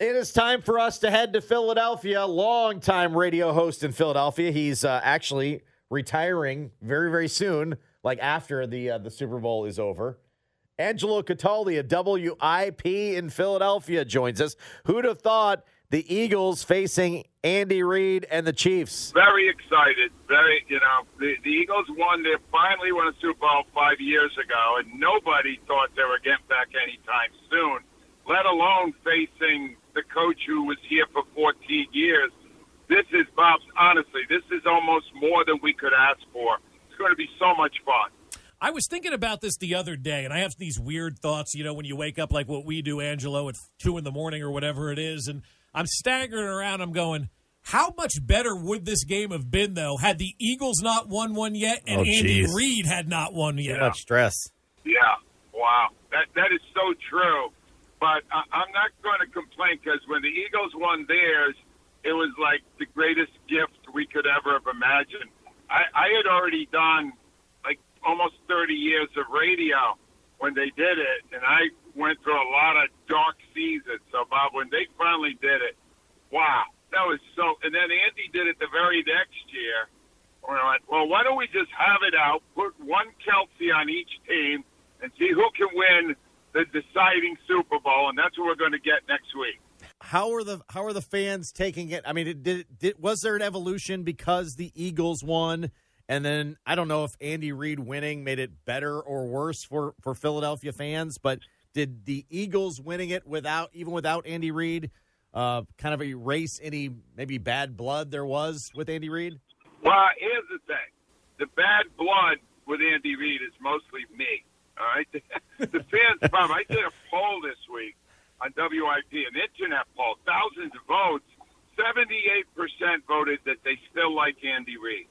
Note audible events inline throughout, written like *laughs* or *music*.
It is time for us to head to Philadelphia. Longtime radio host in Philadelphia. He's uh, actually retiring very, very soon, like after the uh, the Super Bowl is over. Angelo Cataldi of WIP in Philadelphia joins us. Who'd have thought the Eagles facing Andy Reid and the Chiefs? Very excited. Very, you know, the, the Eagles won. They finally won a Super Bowl five years ago, and nobody thought they were getting back anytime soon. Let alone facing the coach who was here for 14 years. This is Bob's. Honestly, this is almost more than we could ask for. It's going to be so much fun. I was thinking about this the other day, and I have these weird thoughts, you know, when you wake up like what we do, Angelo, at two in the morning or whatever it is, and I'm staggering around. I'm going, how much better would this game have been, though, had the Eagles not won one yet and Oh, Andy. Reid had not won yet? Too much stress. Yeah, wow, that that is so true. But I, I'm not going to complain because when the Eagles won theirs, it was like the greatest gift we could ever have imagined. I, I had already done like almost 30 years of radio when they did it, and I went through a lot of dark seasons. So, Bob, when they finally did it, wow, that was so. And then Andy did it the very next year. We went, well, why don't we just have it out, put one Kelce on each team, and see who can win the deciding Super Bowl, and that's what we're going to get next week. How are the how are the fans taking it? I mean, it, did, did was there an evolution because the Eagles won, and then I don't know if Andy Reid winning made it better or worse for for Philadelphia fans, but did the Eagles winning it without even without Andy Reid uh, kind of erase any maybe bad blood there was with Andy Reid? Well, here's the thing: the bad blood with Andy Reid is mostly me. All right, *laughs* the fans. Bob, I did a poll this week on WIP, an internet poll, thousands of votes. Seventy-eight percent voted that they still like Andy Reid,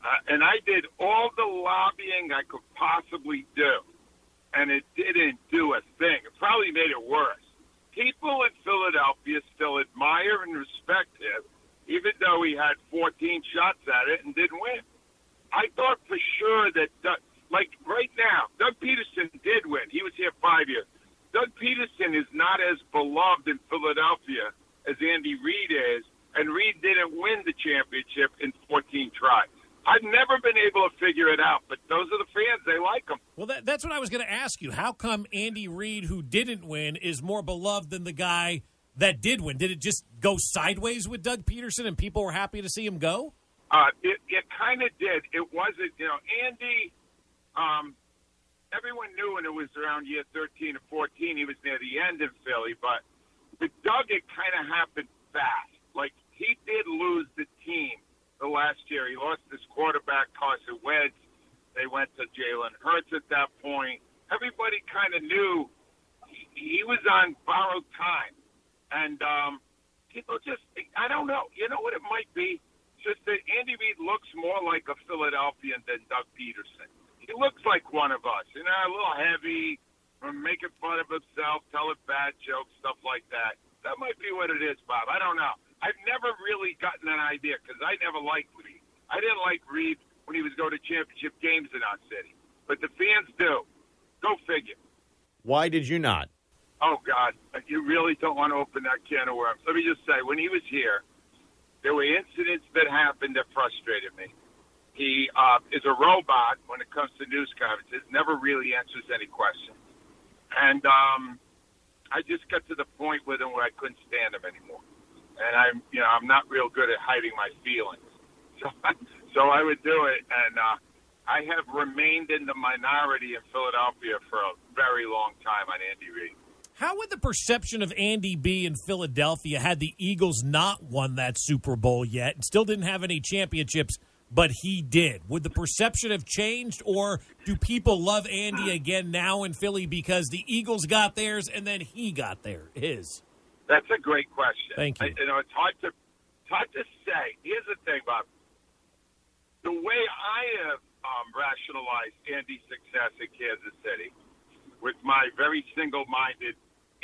uh, and I did all the lobbying I could possibly do, and it didn't do a thing. It probably made it worse. People in Philadelphia still admire and respect him, even though he had 14 shots at it and didn't win. I thought for sure that, like right now, Doug Pederson did win. He was here five years. Doug Pederson is not as beloved in Philadelphia as Andy Reid is, and Reid didn't win the championship in 14 tries. I've never been able to figure it out, but those are the fans. They like him. Well, that, that's what I was going to ask you. How come Andy Reid, who didn't win, is more beloved than the guy that did win? Did it just go sideways with Doug Pederson and people were happy to see him go? Uh, it it kind of did. It wasn't, you know, Andy. Um, everyone knew when it was around year 13 or 14, he was near the end in Philly. But with Doug, it kind of happened fast. Like he did lose the team the last year. He lost his quarterback Carson Wentz. They went to Jalen Hurts at that point. Everybody kind of knew he, he was on borrowed time, and um, people just I don't know. You know what it might be? Just that Andy Reid looks more like a Philadelphian than Doug Pederson. He looks like one of us, you know, a little heavy, making fun of himself, telling bad jokes, stuff like that. That might be what it is, Bob. I don't know. I've never really gotten an idea because I never liked Reid. I didn't like Reid when he was going to championship games in our city, but the fans do. Go figure. Why did you not? Oh God, you really don't want to open that can of worms. Let me just say, when he was here, there were incidents that happened that frustrated me. He uh, is a robot when it comes to news conferences. Never really answers any questions, and um, I just got to the point with him where I couldn't stand him anymore, and I'm you know I'm not real good at hiding my feelings, *laughs* so so I would do it, and uh, I have remained in the minority in Philadelphia for a very long time on Andy Reid. How would the perception of Andy be in Philadelphia had the Eagles not won that Super Bowl yet and still didn't have any championships, but he did? Would the perception have changed, or do people love Andy again now in Philly because the Eagles got theirs and then he got there his? That's a great question. Thank you. I, you know, it's hard to it's hard to say. Here's the thing, Bob. The way I have um, rationalized Andy's success in Kansas City, with my very single-minded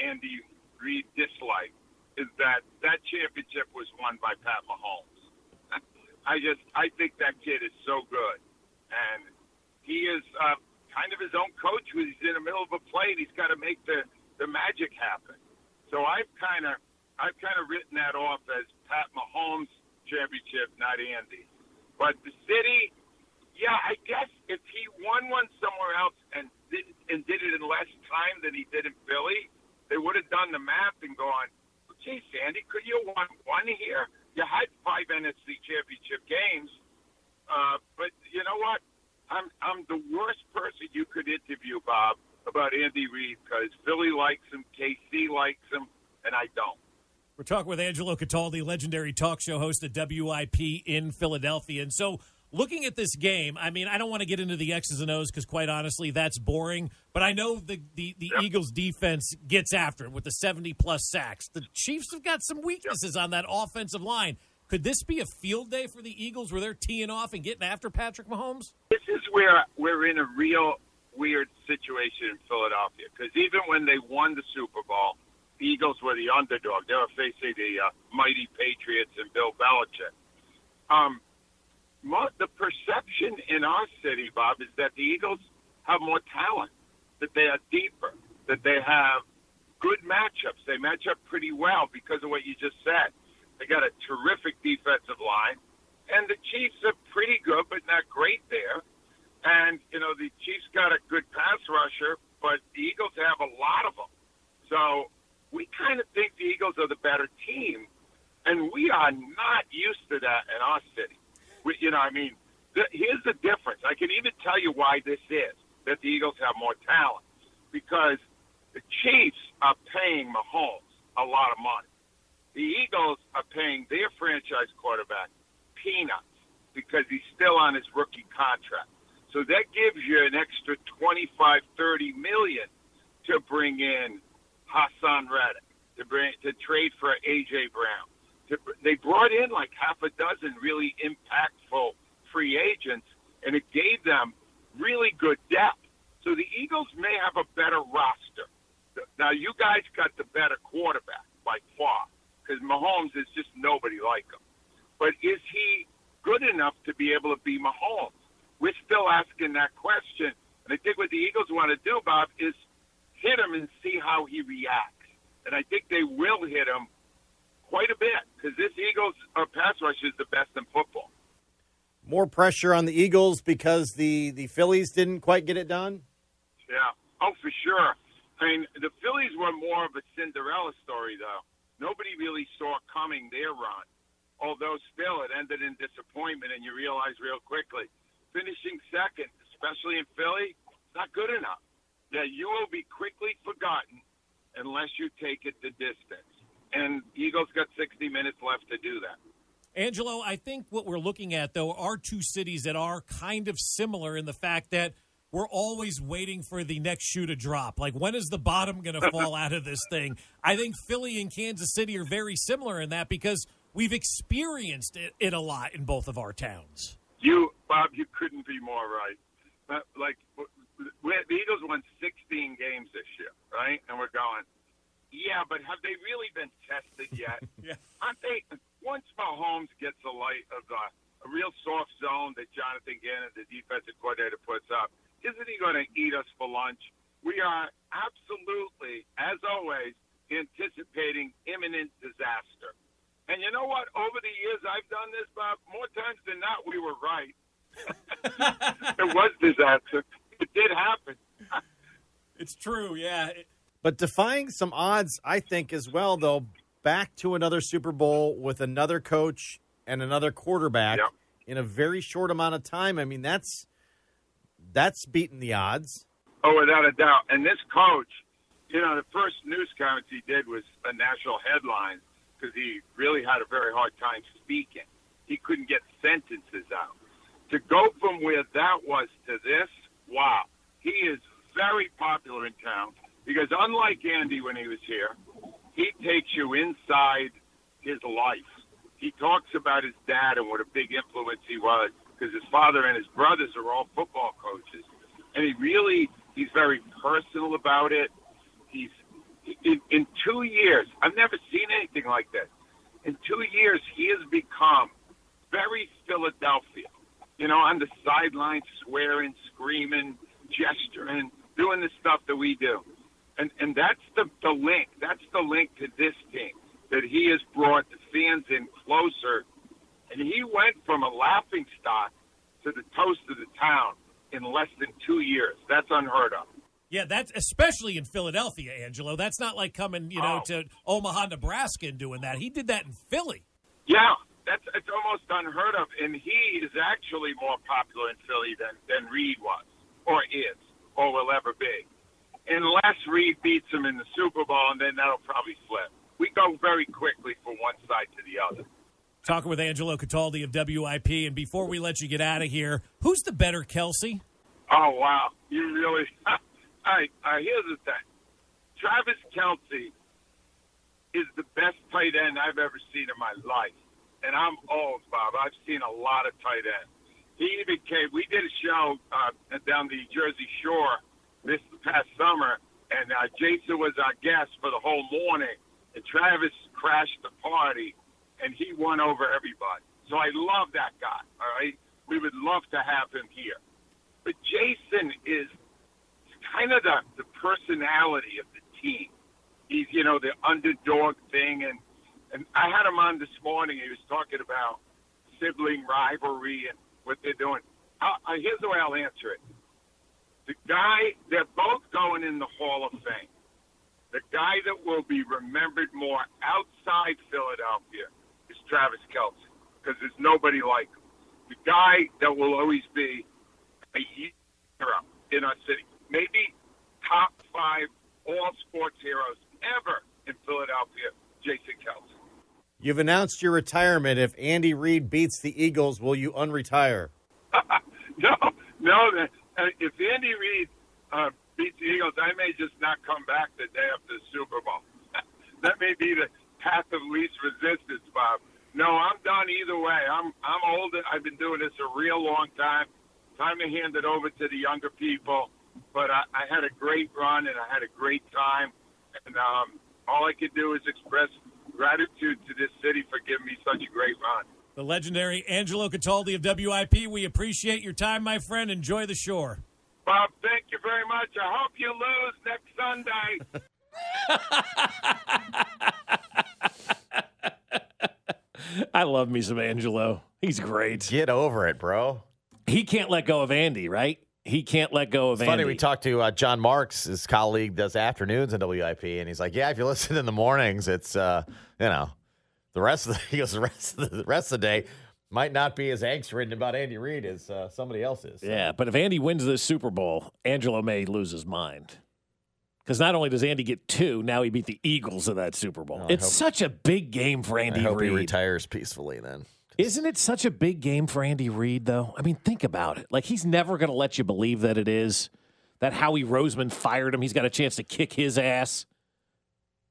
Andy Reid dislike, is that that championship was won by Pat Mahomes. *laughs* I just I think that kid is so good, and he is uh, kind of his own coach. When he's in the middle of a play, and he's got to make the the magic happen. So I've kind of I've kind of written that off as Pat Mahomes championship, not Andy. But the city, yeah, I guess if he won one somewhere else and did, and did it in less time than he did in Philly, they would have done the math and gone, well, "Gee, Sandy, could you have won one here? You had five NFC championship games, uh, but you know what? I'm I'm the worst person you could interview, Bob, about Andy Reid because Philly likes him, KC likes him, and I don't. We're talking with Angelo Cataldi, legendary talk show host at WIP in Philadelphia. And so, looking at this game, I mean, I don't want to get into the X's and O's because, quite honestly, that's boring. But I know the, the, the Yep. Eagles' defense gets after it with the 70 plus sacks. The Chiefs have got some weaknesses on that offensive line. Could this be a field day for the Eagles where they're teeing off and getting after Patrick Mahomes? This is where we're in a real weird situation in Philadelphia because even when they won the Super Bowl, the Eagles were the underdog. They were facing the uh, mighty Patriots and Bill Belichick. Um, the perception in our city, Bob, is that the Eagles have more talent, that they are deeper, that they have good matchups. They match up pretty well because of what you just said. They got a terrific defensive line, and the Chiefs are pretty good, but not great there. And you know the Chiefs got a good pass rusher, but the Eagles have a lot of them. So we kind of think the Eagles are the better team, and we are not used to that in our city. We, you know, I mean, th- here's the difference. I can even tell you why this is that the Eagles have more talent because the Chiefs are paying Mahomes a lot of money. The Eagles are paying their franchise quarterback peanuts because he's still on his rookie contract. So that gives you an extra 25, 30 million to bring in Haason Reddick, to bring to trade for AJ Brown. To, they brought in like half a dozen really impactful free agents, and it gave them really good depth. So the Eagles may have a better roster. Now you guys got the better quarterback by far because Mahomes is just nobody like him. But is he good enough to be able to be Mahomes? We're still asking that question. And I think what the Eagles want to do, Bob, is hit him and see how he reacts. And I think they will hit him quite a bit because this Eagles uh, pass rush is the best in football. More pressure on the Eagles because the, the Phillies didn't quite get it done? Yeah. Oh, for sure. I mean, the Phillies were more of a Cinderella story, though. Nobody really saw coming their run. Although still, it ended in disappointment, and you realize real quickly, finishing second, especially in Philly, not good enough. Yeah, you will be quickly forgotten unless you take it the distance. And Eagles got 60 minutes left to do that. Angelo, I think what we're looking at, though, are two cities that are kind of similar in the fact that we're always waiting for the next shoe to drop. Like, when is the bottom going *laughs* to fall out of this thing? I think Philly and Kansas City are very similar in that because we've experienced it, it a lot in both of our towns. You, Bob, you couldn't be more right. Uh, Like, the Eagles won 16 games this year, right? And we're going, yeah, but have they really been tested yet? *laughs* Yeah. Aren't they? Once Mahomes gets a light of the, a real soft zone that Jonathan Gannon, the defensive coordinator, puts up, isn't he going to eat us for lunch? We are absolutely, as always, anticipating imminent disaster. And you know what? Over the years I've done this, Bob, more times than not, we were right. *laughs* it was disaster. It did happen. It's true, yeah. It- But defying some odds, I think, as well, though, back to another Super Bowl with another coach and another quarterback Yep. in a very short amount of time. I mean, that's that's beating the odds. Oh, without a doubt. And this coach, you know, the first news conference he did was a national headline because he really had a very hard time speaking. He couldn't get sentences out. To go from where that was to this, wow. He is very popular in town because unlike Andy when he was here, he takes you inside his life. He talks about his dad and what a big influence he was because his father and his brothers are all football coaches. And he really, he's very personal about it. He's, in, in two years, I've never seen anything like this. In two years, he has become very Philadelphia. You know, on the sideline, swearing, screaming, gesturing, doing the stuff that we do. And and that's the, the link. That's the link to this team that he has brought the fans in closer. And he went from a laughing stock to the toast of the town in less than two years. That's unheard of. Yeah, that's especially in Philadelphia, Angelo. That's not like coming, you know, Oh. to Omaha, Nebraska and doing that. He did that in Philly. Yeah, that's it's almost unheard of, and he is actually more popular in Philly than than Reid was, or is, or will ever be, unless Reid beats him in the Super Bowl, and then that'll probably flip. We go very quickly from one side to the other. Talking with Angelo Cataldi of WIP. And before we let you get out of here, who's the better Kelce? Oh wow, you really? *laughs* I I Here's the thing: Travis Kelce is the best tight end I've ever seen in my life, and I'm old, Bob. I've seen a lot of tight ends. He became. We did a show uh, down the Jersey Shore this past summer, and uh, Jason was our guest for the whole morning, and Travis crashed the party, and he won over everybody. So I love that guy. All right, we would love to have him here. But Jason is kind of the, the personality of the team. He's, you know, the underdog thing. And, and I had him on this morning. He was talking about sibling rivalry and what they're doing. Uh, uh, here's the way I'll answer it. The guy, they're both going in the Hall of Fame. The guy that will be remembered more outside Philadelphia is Travis Kelce because there's nobody like him. The guy that will always be a hero in our city. Maybe top five all sports heroes ever in Philadelphia, Jason Kelce. You've announced your retirement. If Andy Reid beats the Eagles, will you unretire? *laughs* no, no. Uh, if Andy Reid uh, beats the Eagles, I may just not come back the day after the Super Bowl. *laughs* that may be the path of least resistance, Bob. No, I'm done either way. I'm I'm old. I've been doing this a real long time. Time to hand it over to the younger people. But I, I had a great run and I had a great time. And um, all I could do is express gratitude to this city for giving me such a great run. The legendary Angelo Cataldi of WIP. We appreciate your time, my friend. Enjoy the shore. Bob, thank you very much. I hope you lose next Sunday. *laughs* I love me some Angelo. He's great. Get over it, bro. He can't let go of Andy, right? He can't let go of It's Andy. funny. We talked to uh, Jon Marks, his colleague, does afternoons in WIP, and he's like, "Yeah, if you listen in the mornings, it's uh, you know, the rest of the *laughs* he goes the rest of the, the rest of the day might not be as angst ridden about Andy Reid as uh, somebody else is." So- Yeah, but if Andy wins this Super Bowl, Angelo may lose his mind. Because not only does Andy get two, now he beat the Eagles in that Super Bowl. Oh, it's hope- such a big game for Andy. I hope he retires peacefully then. Isn't it such a big game for Andy Reid, though? I mean, think about it. Like, he's never going to let you believe that it is. That Howie Roseman fired him. He's got a chance to kick his ass.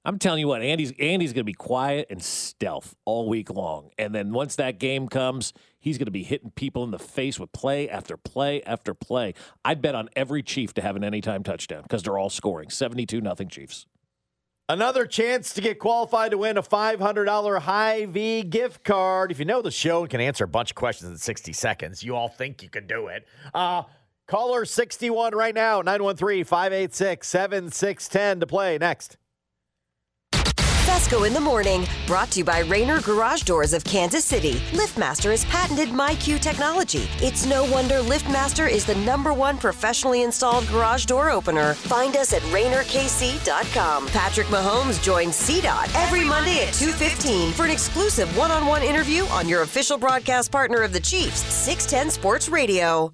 I'm telling you what, Andy's Andy's going to be quiet and stealth all week long. And then once that game comes, he's going to be hitting people in the face with play after play after play. I'd bet on every Chief to have an anytime touchdown because they're all scoring 72 nothing Chiefs. Another chance to get qualified to win a $500 Hy-Vee gift card. If you know the show and can answer a bunch of questions in 60 seconds, you all think you can do it. Uh, caller 61 right now, 913 586 7610 to play. Next. Fescoe in the morning, brought to you by Rainer Garage Doors of Kansas City. LiftMaster has patented MyQ technology. It's no wonder LiftMaster is the number one professionally installed garage door opener. Find us at RainerKC.com. Patrick Mahomes joins CDOT every Monday at 2.15 for an exclusive one-on-one interview on your official broadcast partner of the Chiefs, 610 Sports Radio.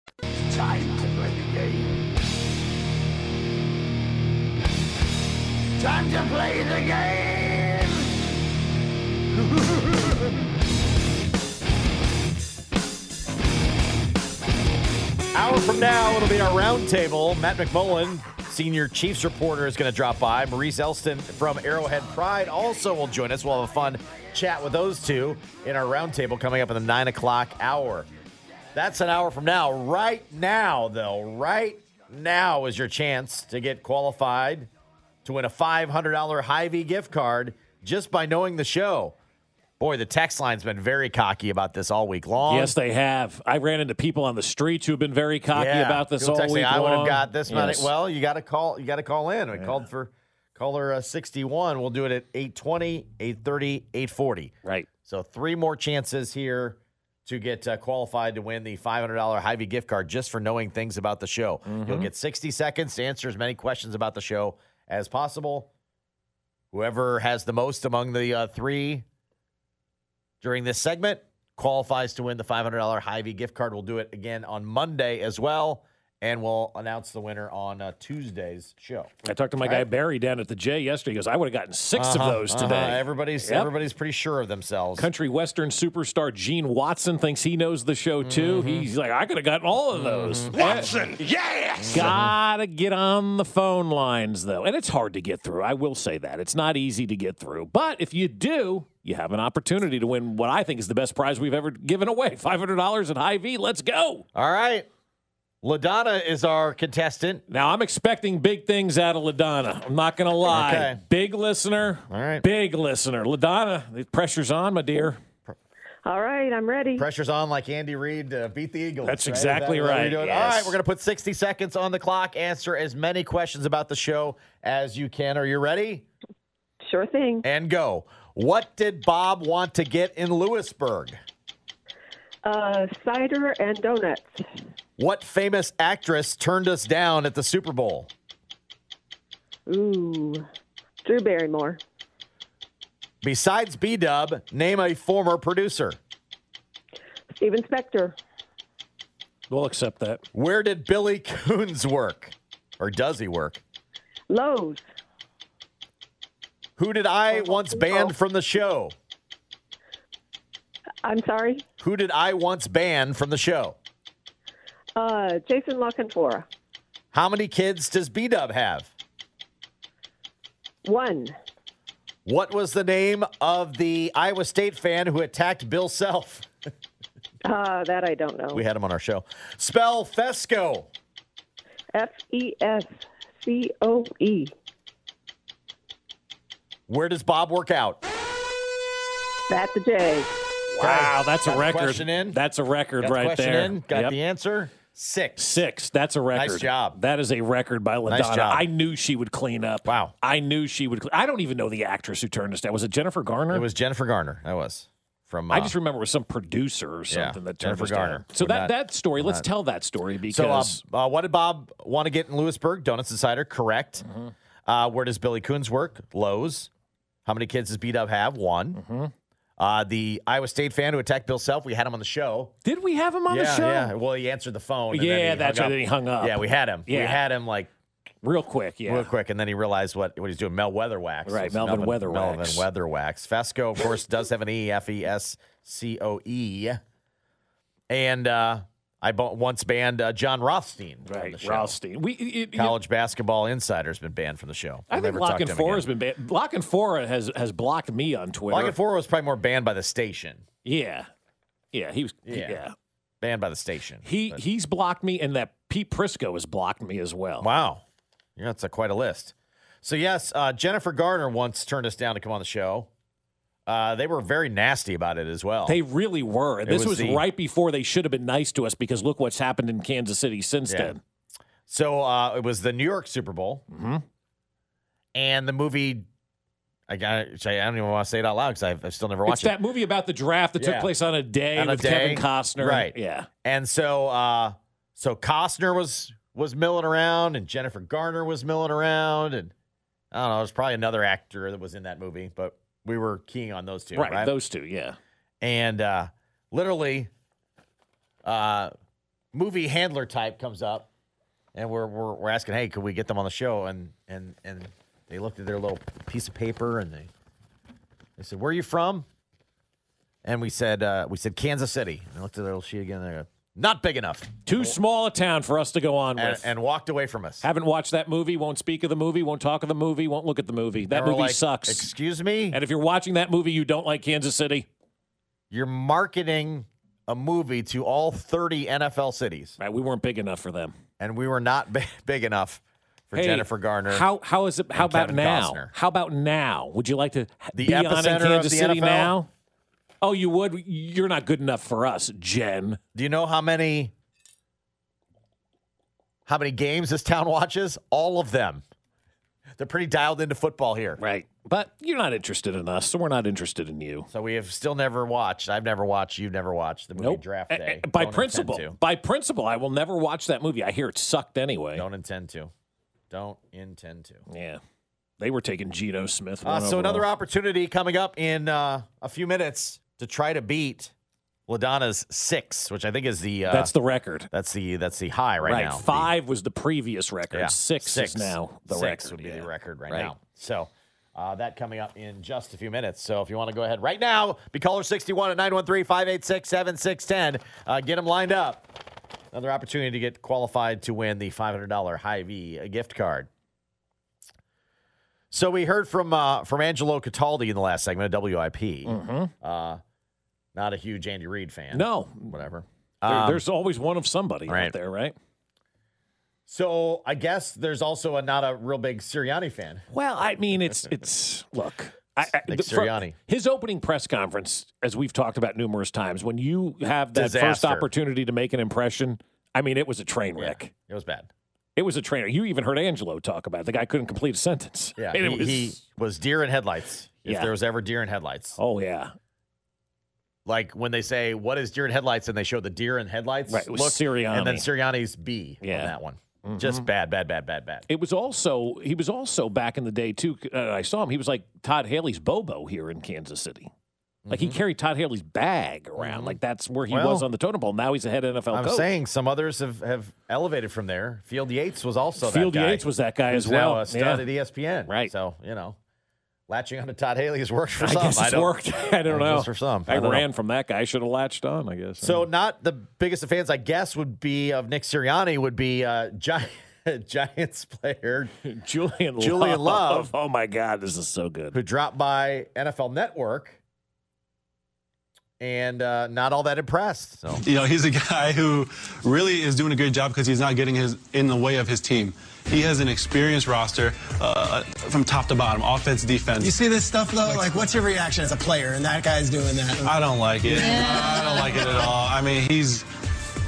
Time to play the game. Hour from now, it'll be our roundtable. Matt McMullen, senior Chiefs reporter, is going to drop by. Maurice Elston from Arrowhead Pride also will join us. We'll have a fun chat with those two in our roundtable coming up in the nine o'clock hour. That's an hour from now. Right now, though, right now is your chance to get qualified to win a $500 Hy-Vee gift card just by knowing the show. Boy, the text line's been very cocky about this all week long. Yes, they have. I ran into people on the streets who've been very cocky Yeah. about this all week I would have got this. Yes. Well, you got to call. You got to call in. We called for caller uh, 61. We'll do it at 820, 830, 840. Right. So three more chances here to get uh, qualified to win the $500 Hy-Vee gift card just for knowing things about the show. Mm-hmm. You'll get 60 seconds to answer as many questions about the show as possible. Whoever has the most among the uh, three during this segment qualifies to win the $500 Hy-Vee gift card. We'll do it again on Monday as well, and we'll announce the winner on uh, Tuesday's show. I talked to my guy Barry down at the J yesterday. He goes, I would have gotten 6 of Uh-huh, those uh-huh. today. Everybody's Yep. everybody's pretty sure of themselves. Country Western superstar Gene Watson thinks he knows the show too. Mm-hmm. He's like, I could have gotten all of those. Watson, yes! Gotta get on the phone lines though. And it's hard to get through. I will say that. It's not easy to get through. But if you do, you have an opportunity to win what I think is the best prize we've ever given away. $500 at Hy-Vee. Let's go. All right. LaDonna is our contestant. Now I'm expecting big things out of LaDonna. I'm not gonna lie. Okay. Big listener. All right. Big listener. LaDonna, the pressure's on, my dear. All right, I'm ready. Pressure's on like Andy Reid to beat the Eagles. That's right? Exactly that right, yes. All right, we're going to put 60 seconds on the clock. Answer as many questions about the show as you can. Are you ready? Sure thing. And go. What did Bob want to get in Louisburg? Uh, cider and donuts. What famous actress turned us down at the Super Bowl? Ooh, Drew Barrymore. Besides B Dub, name a former producer. Steven Spector. We'll accept that. Where did Billy Coons work? Or does he work? Lowe's. Who did I once ban from the show? I'm sorry. Who did I once ban from the show? Uh, Jason La Canfora. How many kids does B Dub have? One. What was the name of the Iowa State fan who attacked Bill Self? *laughs* Uh, that I don't know. We had him on our show. Spell Fescoe. F E S C O E. Where does Bob work out? That's a J. Wow, that's Got a the record. question in? That's a record Got right question there. in? Got Yep. the answer? Six. Six. That's a record. Nice job. That is a record by LaDonna. Nice job. I knew she would clean up. Wow. I knew she would. Clean. I don't even know the actress who turned us down. Was it Jennifer Garner? It was Jennifer Garner. That was from. Uh, I just remember it was some producer or Yeah, something that turned Jennifer us down. Garner. So that not- that story. Let's not- tell that story because So, uh, uh, what did Bob want to get in Louisburg? Donuts and cider, correct. Mm-hmm. Uh, where does Billy Coons work? Lowe's. How many kids does B Dub have? One. Mm-hmm. Uh, the Iowa State fan who attacked Bill Self, we had him on the show. Did we have him on yeah, the show? Yeah, well, he answered the phone. and Yeah, that's right, then he hung up. Yeah, we had him. Yeah. We had him like Real quick, yeah. real quick, and then he realized what, what he's doing. Mel Weatherwax. Right, Melvin Melvin Weatherwax. Melvin Weatherwax. Fescoe, of course, does have an E, F E S C O E. And uh, I once banned uh, Jon Rothstein. from Right, the show. Rothstein. We it, it- College basketball insider's been banned from the show. I We'll think La Canfora has been banned. La Canfora has has blocked me on Twitter. Lock and Four was probably more banned by the station. Yeah, yeah, he was. Yeah. Yeah, Banned by the station. he But- he's blocked me, and that Pete Prisco has blocked me as well. Wow. Yeah, that's a, quite a list. So, yes, uh, Jennifer Garner once turned us down to come on the show. Uh, they were very nasty about it as well. They really were. And this was was, the- right before they should have been nice to us because look what's happened in Kansas City since Yeah. then. so uh, it was the New York Super Bowl, Mm-hmm. and the movie. I got. I don't even want to say it out loud because I've, I've still never It's watched it. that movie about the draft that Yeah. took place on a day On a with day. Kevin Costner. Right. Yeah. And so, uh, so Costner was was milling around, and Jennifer Garner was milling around, and I don't know. There's probably another actor that was in that movie, but we were keying on those two, right, right? Those two. Yeah. and uh, literally, uh, movie handler type comes up, and we're, we're we're asking, hey, could we get them on the show? And and and they looked at their little piece of paper and they they said, where are you from? And we said uh, we said Kansas City. And they looked at their little sheet again. And they go, not big enough, Too oh. small a town for us to go on and, with. and walked away from us. Haven't watched that movie, won't speak of the movie, won't talk of the movie, won't look at the movie. That And we're movie like, sucks. Excuse me, and if you're watching that movie, you don't like Kansas City. you're marketing a movie to all 30 NFL cities, Right, we weren't big enough for them. and we were not *laughs* big, big enough for Hey, Jennifer Garner. How how is it? How about Kevin now? Costner. How about now? Would you like to The be on in epicenter of Kansas the City NFL? now? Oh, you would. You're not good enough for us, Jen. Do you know how many how many games this town watches? All of them. They're pretty dialed into football here. Right, but you're not interested in us, so we're not interested in you. So we have still never watched. I've never watched. You've never watched the movie Nope. Draft Day. eh, By Don't principle, by principle, I will never watch that movie. I hear it sucked anyway. Don't intend to. Don't intend to. Yeah, they were taking Geno Smith. Uh, so another opportunity coming up in uh, a few minutes to try to beat Ladonna's six, which I think is the uh, That's the record. that's the that's the high right, now. The- Five was the previous record. Yeah, Six, is now the Six record. would be yeah. the record right, Right. now. So uh, that coming up in just a few minutes. So if you want to go ahead right now, be caller 61 at 913-586-7610. Uh, get them lined up. Another opportunity to get qualified to win the $500 Hy-Vee gift card. So we heard from uh, from Angelo Cataldi in the last segment of WIP. Mhm. Uh, not a huge Andy Reid fan. No, Whatever. There- Um, there's always one of somebody out there, right? so I guess there's also a not a real big Sirianni fan. Well, I mean, it's it's *laughs* look. I, I, Nick Sirianni. his opening press conference, as we've talked about numerous times, when you have that first opportunity to make an impression, I mean, it was a train wreck. It was bad. It was a train. wreck. You even heard Angelo talk about it. the guy couldn't complete a sentence. Yeah, *laughs* he, was, he was deer in headlights. If Yeah. there was ever deer in headlights, oh yeah, like when they say what is deer in headlights, and they show the deer in headlights, Right, it was look, and then Sirianni. Sirianni's B Yeah. on that one. Mhm. Just bad, bad, bad, bad, bad. It was also he was also back in the day too. Uh, I saw him. He was like Todd Haley's Bobo here in Kansas City. Like he carried Todd Haley's bag around. Like that's where he Mm-hmm. Well, was on the totem pole. Now he's a head NFL I'm coach. saying some others have, have elevated from there. Field Yates was also Field that guy. Yates was that guy who's as now well. a stud Yeah. at ESPN. Right. So you know, latching onto Todd Haley has worked for I some. guess it's don't- worked. *laughs* I don't I know. guess for some. I, I don't know. ran from that guy. I should have latched on. I guess. So not the biggest of fans, I guess, would be of Nick Sirianni would be uh, Gi- *laughs* Giants player *laughs* Julian Julian Love. Oh my God, this is so good. who dropped by NFL Network and uh, not all that impressed. So You know, he's a guy who really is doing a good job because he's not getting his in the way of his team. He has an experienced roster uh, from top to bottom, offense, defense. You see this stuff though? Like, what's your reaction as a player? And that guy's doing that. I don't like it. I don't like it at all. I mean, he's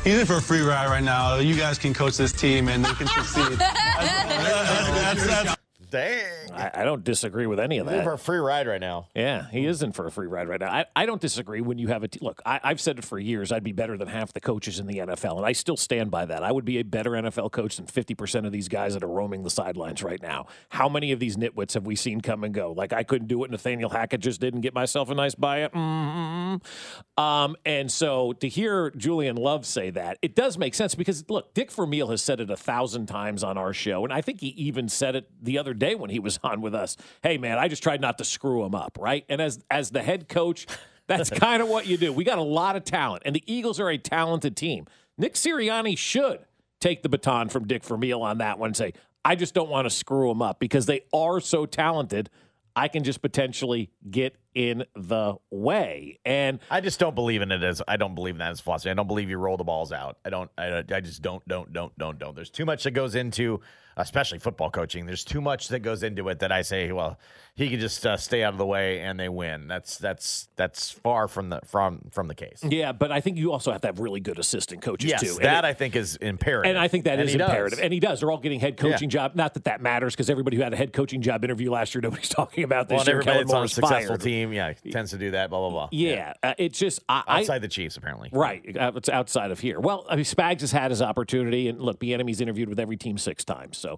he's in for a free ride right now. You guys can coach this team and they can succeed. *laughs* That's- that's- Dang. I, I don't disagree with any of He's in that. for a free ride right now. Yeah, he is in for a free ride right now. I, I don't disagree when you have a t- look. I, I've said it for years. I'd be better than half the coaches in the NFL, and I still stand by that. I would be a better NFL coach than fifty percent of these guys that are roaming the sidelines right now. How many of these nitwits have we seen come and go? Like I couldn't do what Nathaniel Hackett just did and get myself a nice buy. Mm-hmm. Um, and so to hear Julian Love say that, it does make sense because look, Dick Vermeil has said it a thousand times on our show, and I think he even said it the other day when he was *laughs* on with us. Hey, man, I just tried not to screw him up, right? And as as the head coach, *laughs* that's kind of what you do. We got a lot of talent, and the Eagles are a talented team. Nick Sirianni should take the baton from Dick Vermeil on that one and say, I just don't want to screw them up because they are so talented. I can just potentially get in the way. And I just don't believe in it as I don't believe in that as philosophy. I don't believe you roll the balls out. I don't. I, I just don't. Don't. Don't. Don't. Don't. There's too much that goes into, especially football coaching. There's too much that goes into it that I say, well, he can just uh, stay out of the way and they win. That's that's that's far from the from from the case. yeah, but I think you also have to have really good assistant coaches Yes, too. That it- I think is imperative. And I think that And is he does. imperative. And he does. They're all getting head coaching Yeah. job. Not that that matters because everybody who had a head coaching job interview last year, *laughs* nobody's talking about this Well, year. everybody that's on a successful fired. team, yeah, tends to do that. Blah blah blah. Yeah, Uh, it's just I, I- outside the Chiefs apparently. Right. Uh, It's outside of here. Well, I mean, Spags has had his opportunity, and look, Bieniemy's interviewed with every team six times. So,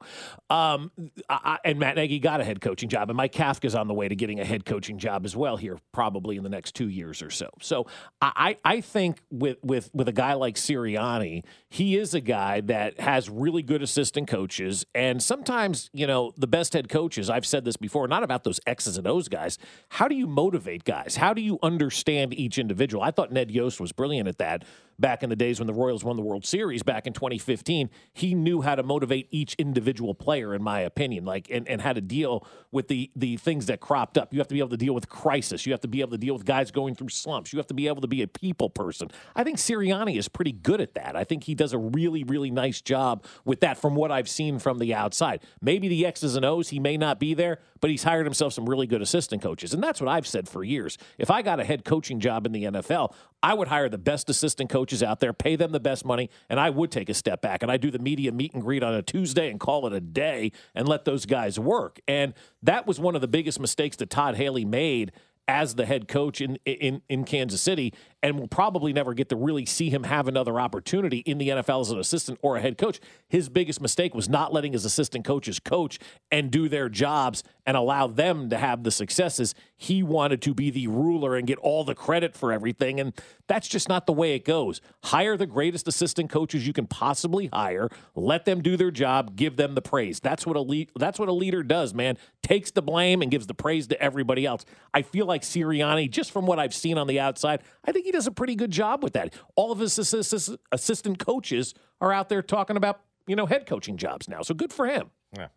um, I, and Matt Nagy got a head coaching job, and Mike Kafka's on the way to getting a head coaching job as well here, probably in the next two years or so. So, I, I I think with with with a guy like Sirianni, he is a guy that has really good assistant coaches, and sometimes you know the best head coaches. I've said this before, not about those X's and O's guys. How do you motivate guys? How do you understand each individual? I thought Ned Yost was brilliant at that back in the days when the Royals won the World Series back in 2015. He knew how to motivate each individual player, in my opinion, like and, and how to deal with the the things that cropped up. You have to be able to deal with crisis. You have to be able to deal with guys going through slumps. You have to be able to be a people person. I think Sirianni is pretty good at that. I think he does a really, really nice job with that from what I've seen from the outside. Maybe the X's and O's, he may not be there, but he's hired himself some really good assistant coaches. And that's what I've said for years. If I got a head coaching job in the NFL, I would hire the best assistant coaches out there, pay them the best money, and I would take a step back and I do the media meet and greet on a Tuesday and call it a day and let those guys work. And that was one of the biggest mistakes that Todd Haley made as the head coach in in in Kansas City, and we'll probably never get to really see him have another opportunity in the NFL as an assistant or a head coach. His biggest mistake was not letting his assistant coaches coach and do their jobs and allow them to have the successes. He wanted to be the ruler and get all the credit for everything, and that's just not the way it goes. Hire the greatest assistant coaches you can possibly hire. Let them do their job. Give them the praise. That's what a that's what a leader does, man. Takes the blame and gives the praise to everybody else. I feel like Sirianni, just from what I've seen on the outside, I think he does a pretty good job with that. All of his assist, assistant coaches are out there talking about you know head coaching jobs now, so good for him. Yeah.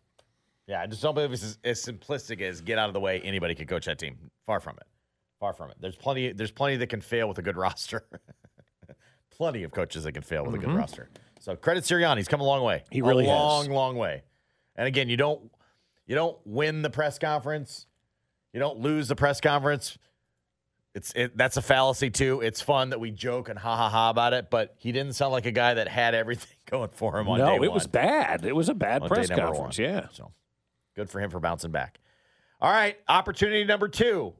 Yeah, I just don't believe it's as, as simplistic as get out of the way. Anybody can coach that team. Far from it. Far from it. There's plenty. There's plenty that can fail with a good roster. *laughs* plenty of coaches that can fail with a good Mhm. roster. So credit Sirianni. He's come a long way. He really a has. long, long way. And again, you don't you don't win the press conference. You don't lose the press conference. It's it, that's a fallacy too. It's fun that we joke and ha ha ha about it, but he didn't sound like a guy that had everything *laughs* going for him on no, day one. No, it was bad. It was a bad On press conference. one. Yeah. So good for him for bouncing back. All right, opportunity number two.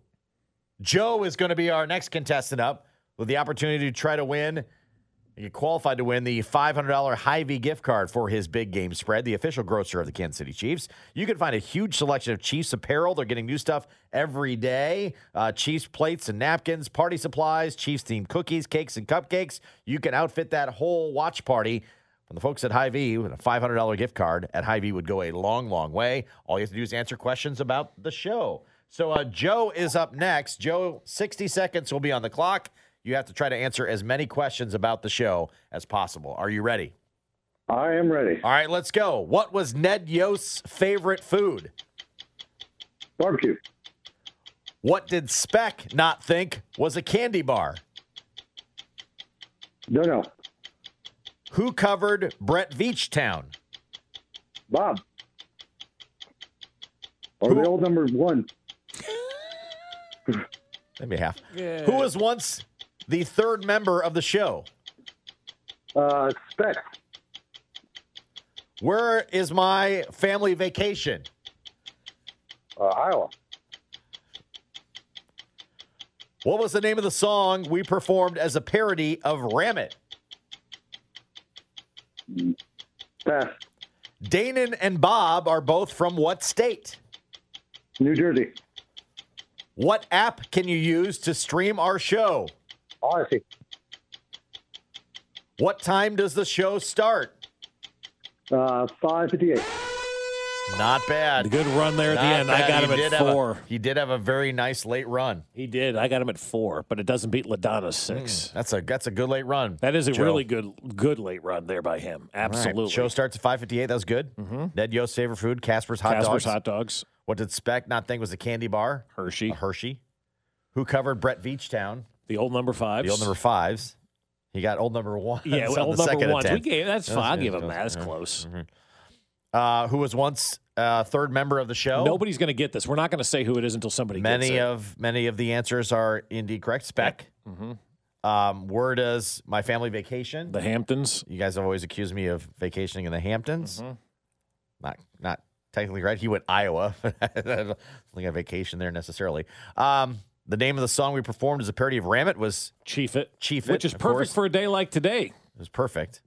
Joe is going to be our next contestant up with the opportunity to try to win. You qualified to win the $500 Hy-Vee gift card for his big game spread, the official grocer of the Kansas City Chiefs. You can find a huge selection of Chiefs apparel. They're getting new stuff every day. Uh, Chiefs plates and napkins, party supplies, Chiefs themed cookies, cakes, and cupcakes. You can outfit that whole watch party from the folks at Hy-Vee with a $500 gift card at Hy-Vee would go a long, long way. All you have to do is answer questions about the show. So uh, Joe is up next. Joe, 60 seconds will be on the clock. You have to try to answer as many questions about the show as possible. Are you ready? I am ready. All right, let's go. What was Ned Yost's favorite food? Barbecue. What did Speck not think was a candy bar? No, no. Who covered Brett Veach Town? Bob. Or the old number one. *laughs* Maybe half. Who was once the third member of the show? Uh, Speck. Where is my family vacation? Uh, Iowa. What was the name of the song we performed as a parody of Ram It? Pass. Danon and Bob are both from what state? New Jersey. What app can you use to stream our show? Audacy. What time does the show start? Uh, 558. Not bad. Good run there at the Not end. I got He him did at have a- four. he did have a very nice late run. He did. I got him at four, but it doesn't beat Ladonna's six. That's a that's a good late run. That is a Joe. really good good late run there by him. All right. Absolutely. Show starts at 5:58. That was good. Mm-hmm. Ned Yost favorite food, Casper's hot Dogs. Casper's dogs. hot dogs. What did Speck not think was a candy bar? Hershey. A Hershey. Who covered Brett Veachtown? The old number fives. The old number fives. He got old number one. Yeah, *laughs* on old number one. We gave, that's That fine. I'll give him that. That's close. Uh, who was once uh, third member of the show? Nobody's going to get this. We're not going to say who it is until somebody gets Many it. of many of the answers are indeed correct. Speck. Mhm. Um, where does my family vacation? The Hamptons. You guys have always accused me of vacationing in the Hamptons. Mm-hmm. Not not technically right. He went Iowa. *laughs* I don't think I vacation there necessarily. Um, the name of the song we performed as a parody of Ram It was Chief It, Chief It, which is perfect course. for a day like today. It was perfect.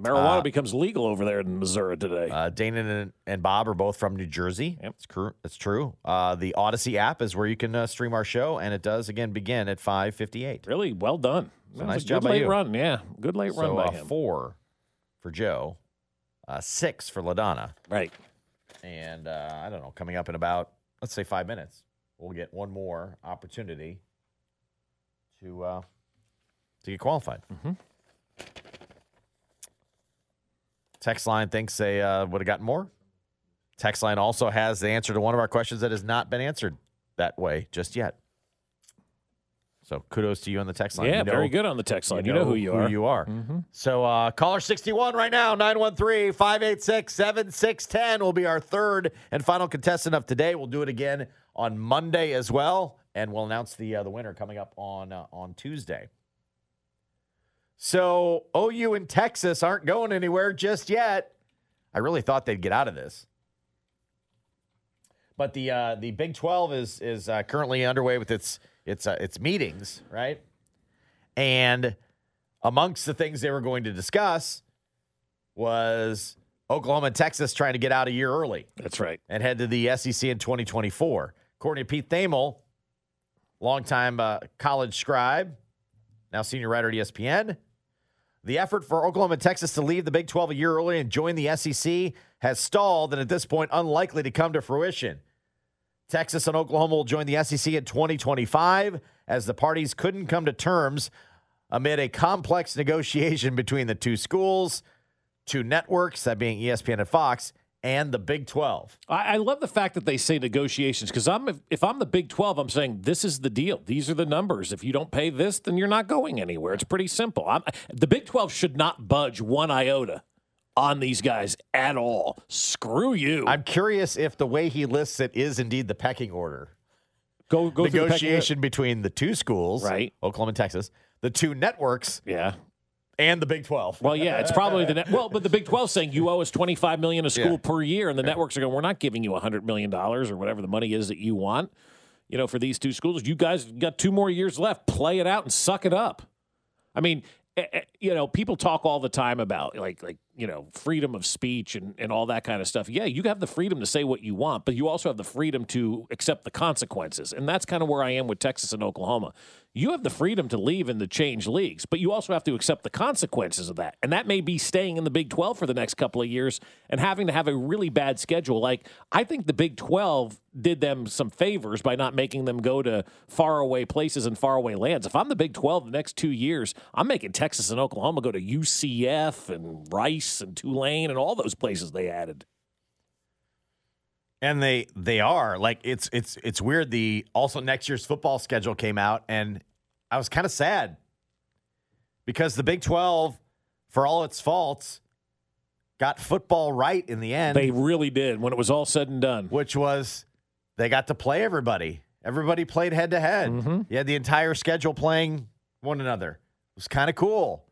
Marijuana Uh, becomes legal over there in Missouri today. Uh, Dana and, and Bob are both from New Jersey. Yep. It's, cr- it's true. Uh, the Audacy app is where you can uh, stream our show, and it does again begin at five fifty eight. really well done. So nice a job good late you. run. Yeah, good late run by uh, him. four for Joe, uh, six for Ladonna, Right. and uh, I don't know. Coming up in about let's say five minutes, we'll get one more opportunity to uh, to get qualified. Mm-hmm. Text line thinks they uh, would have gotten more. Text line also has the answer to one of our questions that has not been answered that way just yet. So kudos to you on the text line. Yeah, You know- very good on the text line. You know, who you are. you are. Mhm. So uh, caller 61 right now, 913-586-7610 will be our third and final contestant of today. We'll do it again on Monday as well, and we'll announce the uh, the winner coming up on uh, on Tuesday. So OU and Texas aren't going anywhere just yet. I really thought they'd get out of this. But the uh, the Big 12 is is uh, currently underway with its its uh, its meetings, right? And amongst the things they were going to discuss was Oklahoma and Texas trying to get out a year early That's right. and head to the SEC in 2024. According to Pete Thamel, longtime uh, college scribe, now senior writer at ESPN, the effort for Oklahoma and Texas to leave the Big 12 a year early and join the SEC has stalled and at this point unlikely to come to fruition. Texas and Oklahoma will join the SEC in 2025 as the parties couldn't come to terms amid a complex negotiation between the two schools, two networks, that being ESPN and Fox, and the Big 12. I, I love the fact that they say negotiations because I'm if, if I'm the Big Twelve, I'm saying this is the deal. These are the numbers. If you don't pay this, then you're not going anywhere. It's pretty simple. I'm, the Big Twelve should not budge one iota on these guys at all. Screw you. I'm curious if the way he lists it is indeed the pecking order. go go through the Negotiation between the two schools, Right. Oklahoma and Texas, the two networks, Yeah. and the Big 12. Well, yeah, it's probably the net. Well, but the Big 12 saying you owe us 25 million a school Yeah. per year, and the networks are going, we're not giving you 100 million dollars or whatever the money is that you want. You know, for these two schools, you guys got two more years left. Play it out and suck it up. I mean, eh, eh, you know, people talk all the time about like like you know freedom of speech and and all that kind of stuff. Yeah, you have the freedom to say what you want, but you also have the freedom to accept the consequences, and that's kind of where I am with Texas and Oklahoma. You have the freedom to leave and to change leagues, but you also have to accept the consequences of that. And that may be staying in the Big 12 for the next couple of years and having to have a really bad schedule. Like, I think the Big 12 did them some favors by not making them go to faraway places and faraway lands. If I'm the Big 12 the next two years, I'm making Texas and Oklahoma go to UCF and Rice and Tulane and all those places they added. And they they are like it's it's it's weird. The also next year's football schedule came out, and I was kind of sad because the Big Twelve, for all its faults, got football right in the end. They really did when it was all said and done. which was they got to play everybody. Everybody played head to head. Mm-hmm. You had the entire schedule playing one another. It was kind of cool.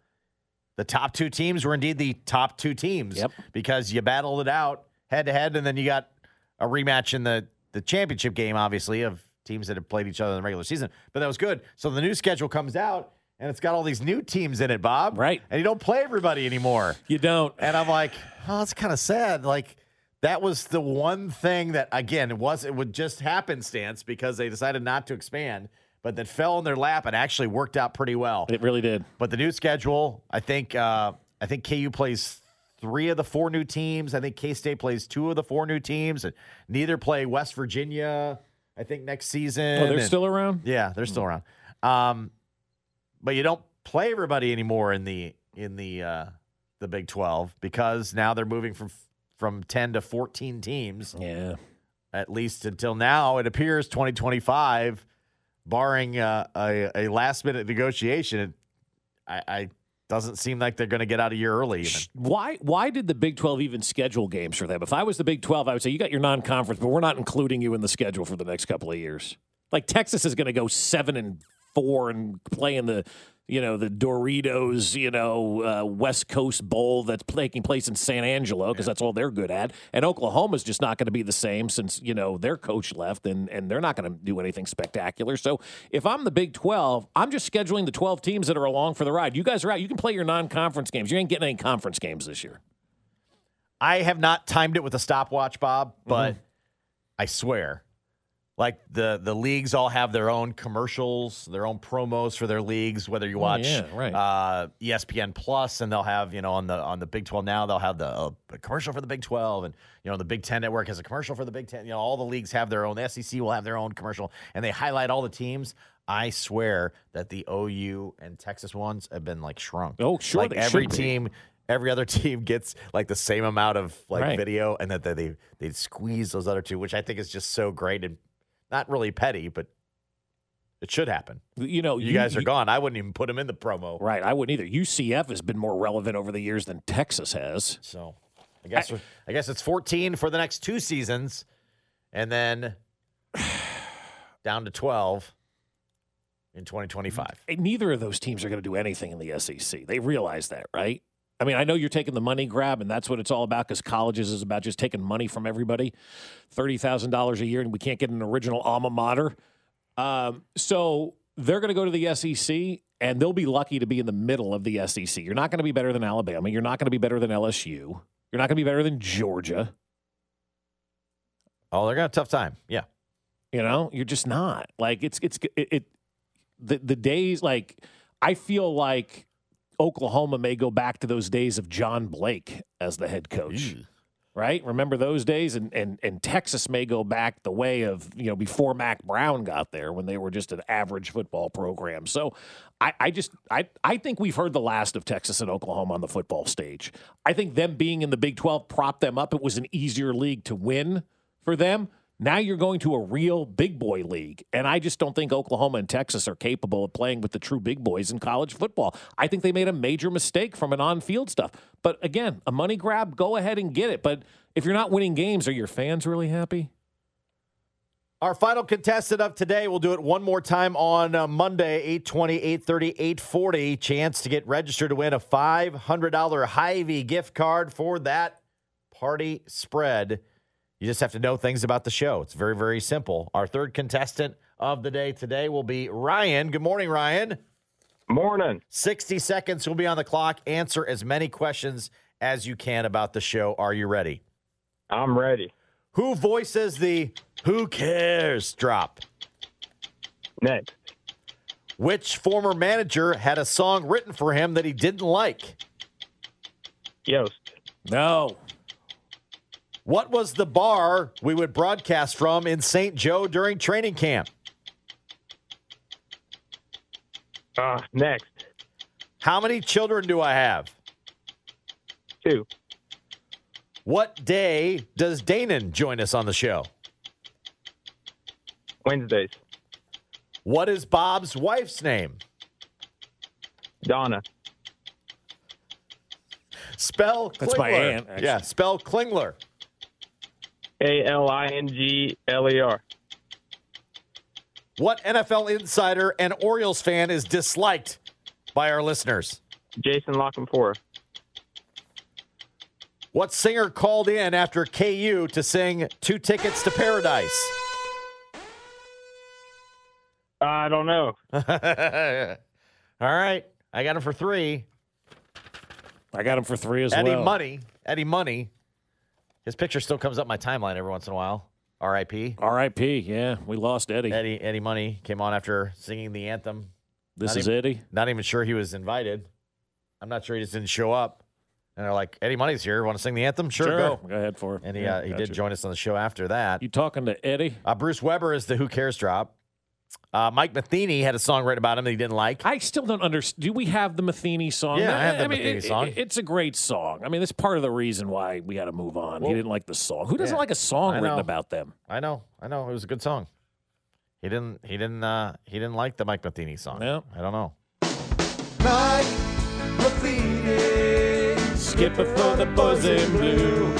The top two teams were indeed the top two teams Yep. because you battled it out head to head, and then you got a rematch in the the championship game, obviously, of teams that have played each other in the regular season. But that was good. So the new schedule comes out, and it's got all these new teams in it, Bob. Right. And you don't play everybody anymore. You don't. And I'm like, oh, that's kind of sad. Like that was the one thing that again it was it would just happenstance because they decided not to expand, but that fell in their lap and actually worked out pretty well. It really did. But the new schedule, I think uh, I think KU plays three of the four new teams. I think K State plays two of the four new teams, and neither play West Virginia. I think next season. Oh, they're And- still around? Yeah, they're still around. Um, but you don't play everybody anymore in the in the uh, the Big Twelve because now they're moving from from ten to fourteen teams. Yeah, at least until now, it appears twenty twenty five, barring uh, a a last minute negotiation. It, I, I doesn't seem like they're going to get out a year early. Even. Why why did the Big 12 even schedule games for them? If I was the Big 12, I would say you got your non-conference, but we're not including you in the schedule for the next couple of years. Like Texas is going to go 7 and 4 and playing the you know the Doritos, you know, uh, West Coast Bowl that's taking place in San Angelo because that's all they're good at. And Oklahoma's just not going to be the same since you know their coach left, and and they're not going to do anything spectacular. So if I'm the Big 12, I'm just scheduling the 12 teams that are along for the ride. You guys are out. You can play your non-conference games. You ain't getting any conference games this year. I have not timed it with a stopwatch, Bob, but Mm-hmm. I swear, like the the leagues all have their own commercials, their own promos for their leagues. Whether you Oh, watch yeah, right. uh, ESPN Plus, and they'll have you know on the on the Big Twelve now they'll have the uh, a commercial for the Big Twelve, and you know the Big Ten Network has a commercial for the Big Ten. You know all the leagues have their own. The SEC will have their own commercial, and they highlight all the teams. I swear that the OU and Texas ones have been like shrunk. Oh, sure, like every team every other *laughs* team gets like the same amount of like Right. video and that they, they they squeeze those other two which i think is just so great and not really petty but it should happen You know, you, guys are gone i wouldn't even put them in the promo Right, I wouldn't either. UCF has been more relevant over the years than Texas has. so i guess I, guess it's 14 for the next two seasons and then *sighs* down to 12 in 2025 neither of those teams are going to do anything in the SEC. They realize that, right? I mean, I know you're taking the money grab, and that's what it's all about because colleges is about just taking money from everybody $30,000 a year, and we can't get an original alma mater. Um, so they're going to go to the SEC, and they'll be lucky to be in the middle of the SEC. You're not going to be better than Alabama. You're not going to be better than LSU. You're not going to be better than Georgia. oh they're have a tough time yeah You know, you're just not like it's it's it, it the the days like I feel like Oklahoma may go back to those days of John Blake as the head coach. Right? Remember those days? And, and and Texas may go back the way of, you know, before Mack Brown got there when they were just an average football program. So I, I just I, I think we've heard the last of Texas and Oklahoma on the football stage. I think them being in the Big 12 propped them up. It was an easier league to win for them. Now you're going to a real big boy league. And I just don't think Oklahoma and Texas are capable of playing with the true big boys in college football. I think they made a major mistake from an on field stuff. But again, a money grab, go ahead and get it. But if you're not winning games, are your fans really happy? Our final contestant of today, we'll do it one more time on uh, Monday, 820, 830, 840. Chance to get registered to win a $500 Hy-Vee gift card for that party spread. You just have to know things about the show. It's very, very simple. Our third contestant of the day today will be Ryan. Good morning, Ryan. Morning. 60 seconds will be on the clock. Answer as many questions as you can about the show. Are you ready? I'm ready. Who voices the Who Cares drop? Next. Which former manager had a song written for him that he didn't like? Yost. No. What was the bar we would broadcast from in St. Joe during training camp? Uh, next. How many children do I have? Two. What day does Danan join us on the show? Wednesdays. What is Bob's wife's name? Donna. Spell Klingler. That's my aunt, actually. Yeah, spell Klingler. A L I N G L E R. What NFL insider and Orioles fan is disliked by our listeners? Jason La Canfora. What singer called in after KU to sing Two Tickets to Paradise? I don't know. *laughs* All right. I got him for three. I got him for three as Eddie well. Eddie Money. Eddie Money. His picture still comes up my timeline every once in a while. R.I.P. R.I.P. Yeah, we lost Eddie. Eddie Eddie Money came on after singing the anthem. This Not is even- Eddie. Not even sure he was invited. I'm not sure he just didn't show up. And they're like, Eddie Money's here. Want to sing the anthem? Sure, go. Go ahead for it. And he Yeah, uh, he did join us on the show after that. You talking to Eddie? Uh, Bruce Weber is the Who Cares drop. Uh, Mike Matheny had a song written about him that he didn't like. I still don't understand. Do we have the Matheny song? Yeah, I have the mean, Matheny it- song. it- it's a great song. I mean, that's part of the reason why we had to move on. Well- he didn't like the song. Who doesn't Yeah. like a song written about them? I know, I know. It was a good song. He didn't. He didn't. Uh, he didn't like the Mike Matheny song. Yeah. I don't know. Mike Matheny. Skip it for the boys in blue.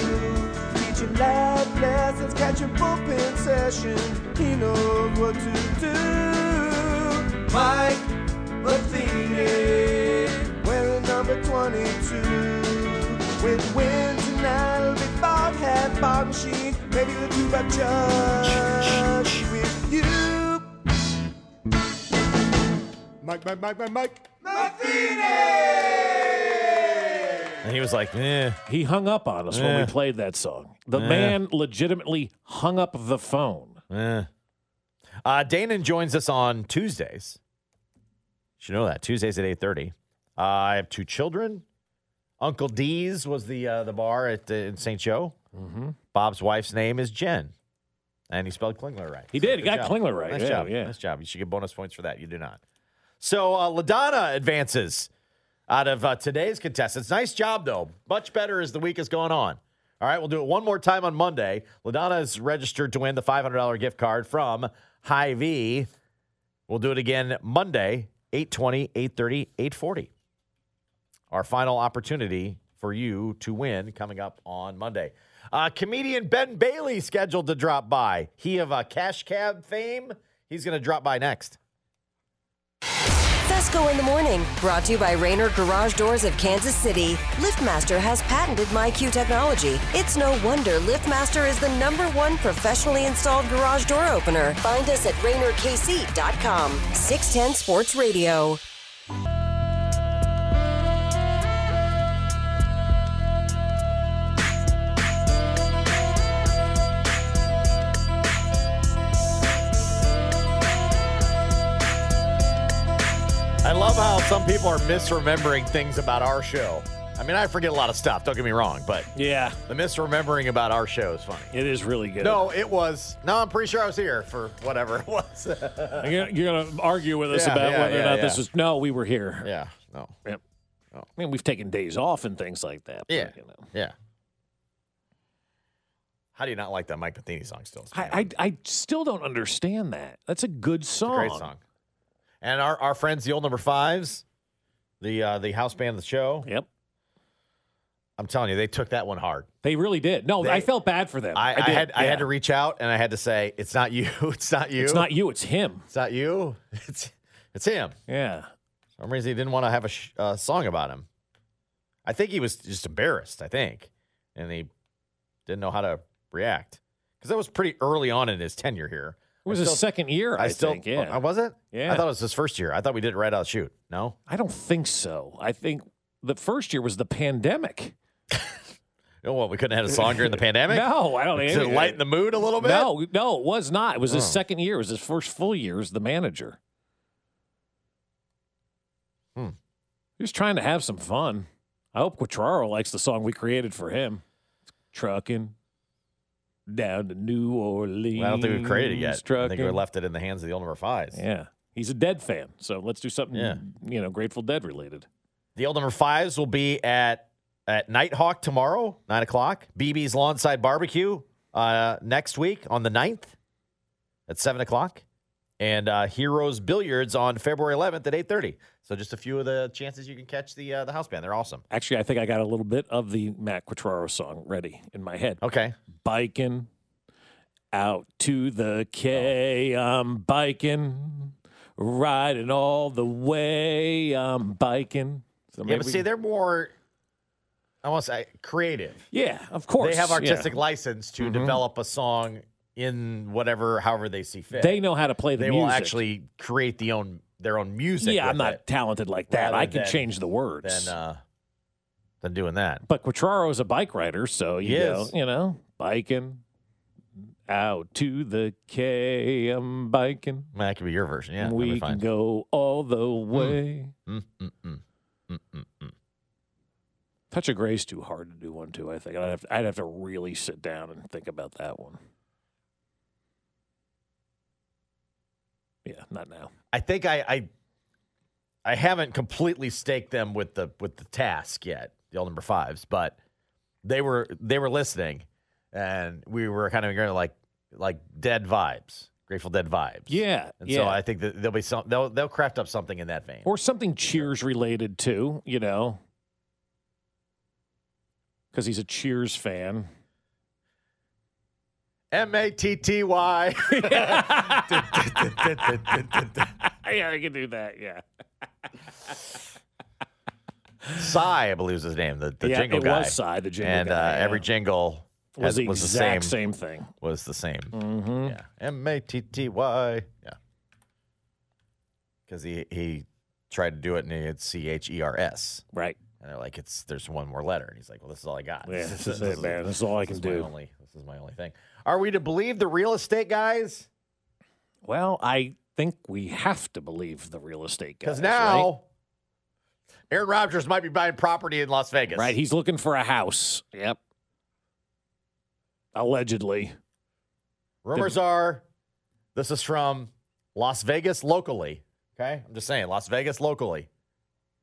Teaching life lessons, catching bullpen sessions. He knows what to do. Mike Matheny. Wearing number 22. With wins tonight, it'll be bar machine. Maybe the two by judge with you. Mike, Mike, Mike, Mike, Mike. Matheny! And he was like, eh. He hung up on us when Eh. we played that song. The Eh. man legitimately hung up the phone. Eh. Uh, Danan joins us on Tuesdays. You should know that Tuesdays at eight thirty. Uh, I have two children. Uncle D's was the uh, the bar at uh, in St. Joe. Mm-hmm. Bob's wife's name is Jen, and he spelled Klingler right. He did. He got Klingler right. Nice Yeah, job. yeah. Nice job. You should get bonus points for that. You do not. So uh, Ladonna advances out of uh, today's contestants. Nice job though. Much better as the week is going on. All right, we'll do it one more time on Monday. Ladonna is registered to win the $500 gift card from Hy-Vee. We'll do it again Monday, 820, 830, 840. Our final opportunity for you to win coming up on Monday. Uh, comedian Ben Bailey scheduled to drop by. He of uh, Cash Cab fame. He's going to drop by next. Fescoe in the morning, brought to you by Rainer Garage Doors of Kansas City. LiftMaster has patented MyQ technology. It's no wonder LiftMaster is the number one professionally installed garage door opener. Find us at RainerKC.com. 610 Sports Radio. Love how some people are misremembering things about our show. I mean, I forget a lot of stuff, don't get me wrong, but Yeah, the misremembering about our show is funny. it is really good. No, it was. No, I'm pretty sure I was here for whatever *laughs* it was. *laughs* You're, to argue with us Yeah, about yeah, whether or yeah, not this was. No, we were here. yeah, no. Yep. I mean, we've taken days off and things like that. but, Yeah. you know. Yeah. How do you not like that Mike Matheny song still? I, I I still don't understand that. That's a good song. a great song. And our, our friends, the old number fives, the uh, the house band of the show. Yep. I'm telling you, they took that one hard. They really did. No, They- I felt bad for them. I, I, did, had I yeah. had to reach out and I had to say, it's not you. *laughs* It's not you. It's not you. It's him. It's not you. *laughs* It's it's him. Yeah. For some reason, he didn't want to have a sh- uh, song about him. I think he was just embarrassed. I think, and he didn't know how to react because that was pretty early on in his tenure here. It was I his still- second year, I, still, think. Yeah. Uh, was it? Yeah. I thought it was his first year. I thought we did it right out of the shoot. No. I don't think so. I think the first year was the pandemic. *laughs* Oh, well, we couldn't have had a song during the *laughs* pandemic. No, I don't think to lighten the mood a little bit. No, no, it was not. It was his Oh. second year. It was his first full year as the manager. Hmm. He was trying to have some fun. I hope Quatraro likes the song we created for him. Trucking down to New Orleans. I don't think we've created it yet. I think we left it in the hands of the old number fives. Yeah. He's a Dead fan, so let's do something, Yeah. you know, Grateful Dead related. The old number fives will be at at Nighthawk tomorrow, nine o'clock. BB's Lawnside Barbecue uh, next week on the 9th at seven o'clock, and uh, Heroes Billiards on February 11th at eight thirty. So just a few of the chances you can catch the uh, the house band. They're awesome. Actually, I think I got a little bit of the Matt Quatraro song ready in my head. Okay. Biking out to the K, I'm biking, riding all the way, I'm biking. So yeah, but we- see, they're more. I want to say creative. yeah, of course. They have yeah. artistic license to Mhm. develop a song in whatever, however they see fit. They know how to play the They will actually create the own their own music. yeah, I'm not it, talented like that. I can than- change the words. than uh, than doing that. But Quatraro is a bike rider, so you is. you know, biking out to the K. I'm biking. That could be your version. Yeah, we can go all the way. Mm, mm, mm. Mm, mm, mm. Touch of Gray's too hard to do one too. I think I'd have to, I'd have to really sit down and think about that one. Yeah, not now. I think I, I I haven't completely staked them with the with the task yet, the old number fives, but they were they were listening, and we were kind of going like like dead vibes, Grateful Dead vibes. Yeah, and yeah. so I think that there'll be some they'll they'll craft up something in that vein. Or something Cheers related too, you know, because he's a Cheers fan. M A T T Y. *laughs* Yeah, I can do that. Yeah. Cy, I believe is his name, the, the Yeah, jingle it guy. was Cy, the jingle and guy, uh, yeah. every jingle Was has- the was the exact same, same thing. Was the same. Mm-hmm. Yeah. M A T T Y. Yeah. Because he he tried to do it and he had C H E R S. Right. And they're like, it's there's one more letter. And he's like, well, this is all I got. Yeah, *laughs* this is it, man. This is all I can my do. only, this is my only thing. Are we to believe the real estate guys? Well, I think we have to believe the real estate guys. Because now Aaron Rodgers might be buying property in Las Vegas. right? right, he's looking for a house. Yep. Allegedly. Rumors are this is from Las Vegas locally. Okay. I'm just saying, Las Vegas locally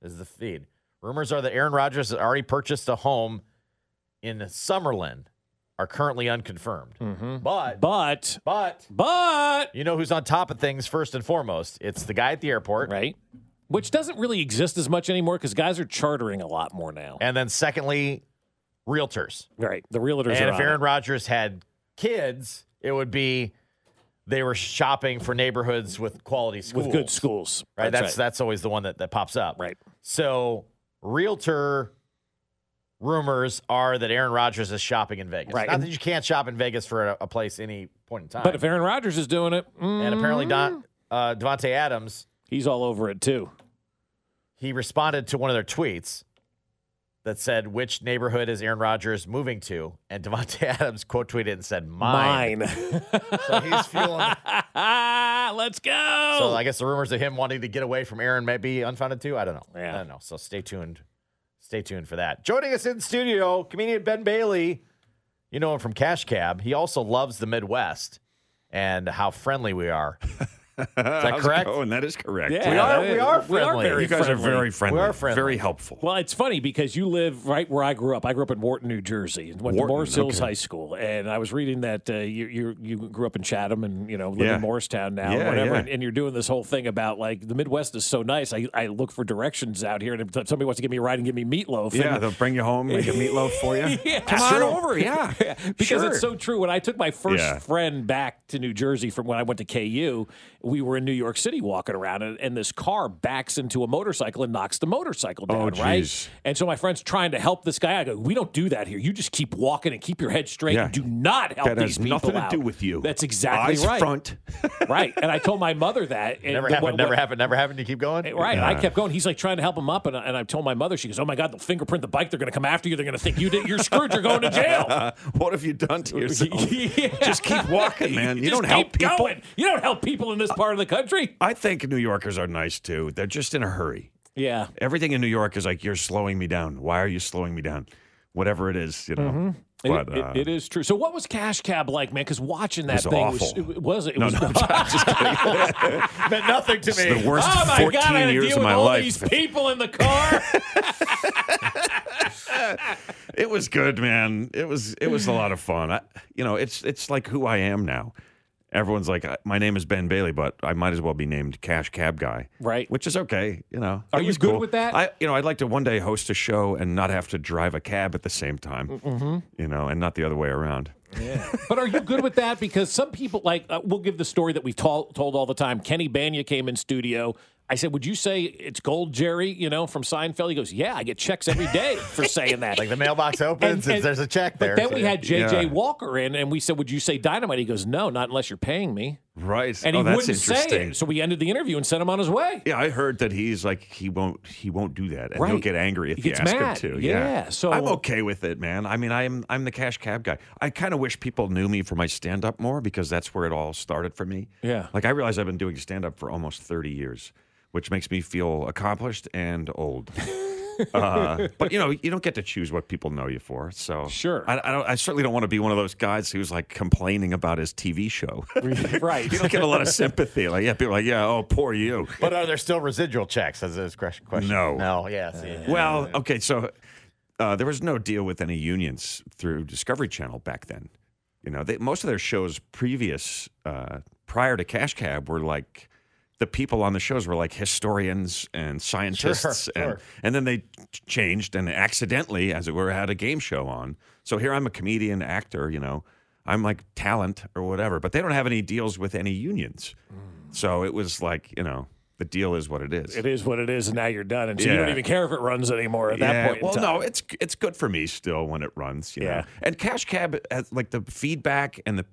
is the feed. Rumors are that Aaron Rodgers has already purchased a home in Summerlin, are currently unconfirmed. Mm-hmm. But, But, but, but, you know who's on top of things first and foremost? It's the guy at the airport. right? Which doesn't really exist as much anymore because guys are chartering a lot more now. And then, secondly, realtors. Right. The realtors And are if on Aaron it. Rodgers had kids, it would be they were shopping for neighborhoods with quality schools. with good schools. Right. That's right. that's always the one that, that pops up. Right. So realtor rumors are that Aaron Rodgers is shopping in Vegas. Right. Not And- that you can't shop in Vegas for a, a place any point in time. But if Aaron Rodgers is doing it, and apparently mm, Don, uh, Davante Adams, he's all over it too. he responded to one of their tweets that said, "Which neighborhood is Aaron Rodgers moving to?" And Davante *laughs* Adams quote tweeted and said, "Mine." Mine. *laughs* So he's fueling. *laughs* Let's go. So I guess the rumors of him wanting to get away from Aaron might be unfounded too. I don't know. Yeah. I don't know. So stay tuned. Stay tuned for that. Joining us in studio, comedian Ben Bailey. You know him from Cash Cab. He also loves the Midwest and how friendly we are. *laughs* Is *laughs* that How's it correct? going? That is correct. Yeah, We are. We are we are friendly. very you guys friendly. are very friendly. We are friendly. Very helpful. Well, it's funny because you live right where I grew up. I grew up in Wharton, New Jersey, and went Wharton, to Morris Hills okay. High School. And I was reading that uh, you, you you grew up in Chatham and you know live Yeah. in Morristown now, Yeah, whatever. yeah. And, and you're doing this whole thing about like the Midwest is so nice. I, I look for directions out here, and if somebody wants to give me a ride and give me meatloaf, Yeah, and- they'll bring you home, make a meatloaf for you. *laughs* Yeah, Come it's on true. over. Yeah, *laughs* because Sure. it's so true. When I took my first Yeah. friend back to New Jersey from when I went to KU, we were in New York City walking around, and, and this car backs into a motorcycle and knocks the motorcycle Oh, down. right? And so my friend's trying to help this guy. I go, "We don't do that here. You just keep walking and keep your head straight. Yeah. and Do not help That these has people nothing out." to do with you. That's exactly Eyes right. front. *laughs* right. And I told my mother that. and Never the- happened. what- never what- happened. Never happened. You keep going. Eh, right. And I kept going. He's like trying to help him up. And, I- and I told my mother, she goes, Oh my God, they'll fingerprint the bike. They're going to come after you. They're going to think you did, you're screwed. You're going to jail. *laughs* what have you done to yourself? *laughs* Yeah. Just keep walking, man. You Just don't help people. Going. You don't help people in this part of the country. I think New Yorkers are nice too. They're just in a hurry. Yeah. Everything in New York is like, you're slowing me down. Why are you slowing me down? Whatever it is, you know. Mm-hmm. But, it- uh, it is true. So, what was Cash Cab like, man? Because watching that was thing awful. was it was it No, was no, *laughs* I'm just kidding. *laughs* meant nothing to It's me. the worst oh my 14 God! I years deal of my all life. these people in the car. *laughs* it was good, man. It was it was a lot of fun. I, you know, it's it's like who I am now. Everyone's like, "Uh, my name is Ben Bailey, but I might as well be named Cash Cab Guy, Right. Which is okay, you know. Are you good cool. with that? I, you know, I'd like to one day host a show and not have to drive a cab at the same time, mm-hmm. you know, and not the other way around. Yeah. But are you good with that? Because some people, like, uh, we'll give the story that we've told all the time. Kenny Bania came in studio. I said, "Would you say it's gold, Jerry?" You know, from Seinfeld. He goes, "Yeah, I get checks every day for saying that." Like the mailbox opens, and, there's a check there. But then so- we had JJ Yeah. Walker in, and we said, "Would you say dynamite?" He goes, "No, not unless you're paying me." Right. And he oh, that's wouldn't say interesting. it, so we ended the interview and sent him on his way. Yeah, I heard that he's like he won't he won't do that, and he'll get angry if He you gets ask mad. him to. Yeah, so- I'm okay with it, man. I mean, I'm I'm the cash cab guy. I kind of wish people knew me for my stand up more because that's where it all started for me. Yeah. like I realize I've been doing stand up for almost 30 years, which makes me feel accomplished and old. *laughs* uh, but you know, you don't get to choose what people know you for. So Sure. I, I, don't, I certainly don't want to be one of those guys who's like complaining about his TV show. *laughs* right. *laughs* you don't get a lot of sympathy. Like, yeah, people are like, yeah, oh, poor you. But are there still residual checks? As this question. No. No. Yeah. See, Well, okay, so uh, there was no deal with any unions through Discovery Channel back then. You know, they, most of their shows previous, uh, prior to Cash Cab, were like the people on the shows were like historians and scientists, Sure, and sure. and then they changed and accidentally, as it were, had a game show on. So here I'm a comedian, actor. You know, I'm like talent or whatever, but they don't have any deals with any unions. Mm. So it was like, you know, the deal is what it is. It is what it is, and now you're done, and so you don't even care if it runs anymore at that point. in Well, no, it's it's good for me still when it runs. You Yeah. know? And Cash Cab has like the feedback and the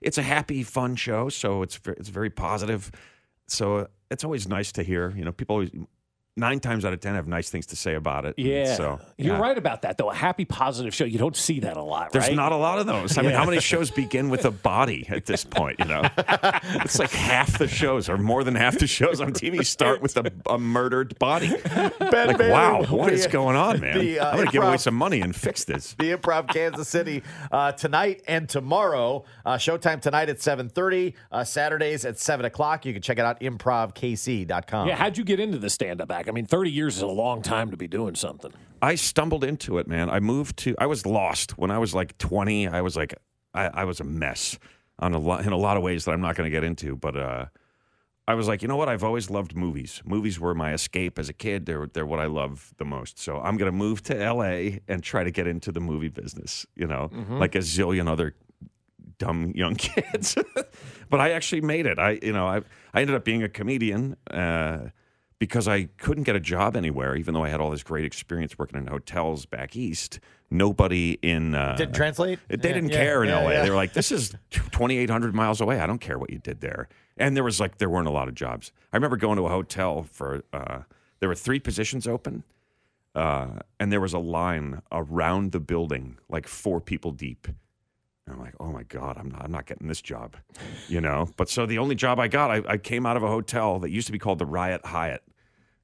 it's a happy, fun show, so it's it's very positive. So it's always nice to hear. You know, people always nine times out of ten have nice things to say about it. And Yeah, So you're right about that though. A happy, positive show. You don't see that a lot. There's right? not a lot of those. I mean, how many shows begin with a body at this point? You know, *laughs* it's like half the shows, or more than half the shows on TV, start with a, a murdered body. *laughs* like, Bailey, wow, what we- is going on, man? the, uh, I'm going to give away some money and fix this. *laughs* the Improv Kansas City uh, tonight and tomorrow. Uh, showtime tonight at 7.30, uh, Saturdays at 7 o'clock. You can check it out, improvkc.com. Yeah, how'd you get into the stand-up act? I mean, 30 years is a long time to be doing something. I stumbled into it, man. I moved to. I was lost when I was like 20. I was like, I, I was a mess on a lot in a lot of ways that I'm not going to get into. But uh, I was like, you know what? I've always loved movies. Movies were my escape as a kid. They're they're what I love the most. So I'm going to move to L.A. and try to get into the movie business. You know, Mhm. like a zillion other dumb young *laughs* kids. but I actually made it. I you know I I ended up being a comedian. Uh, because I couldn't get a job anywhere, even though I had all this great experience working in hotels back east. Nobody in uh, Didn't translate? They Yeah, didn't yeah, care in yeah, LA. yeah. They were like, "This is *laughs* 2,800 miles away. I don't care what you did there." And there was like there weren't a lot of jobs. I remember going to a hotel for uh, there were three positions open, uh, and there was a line around the building, like four people deep. And I'm like, oh my god, I'm not, I'm not getting this job, you know. But so the only job I got, I, I came out of a hotel that used to be called the Riot Hyatt,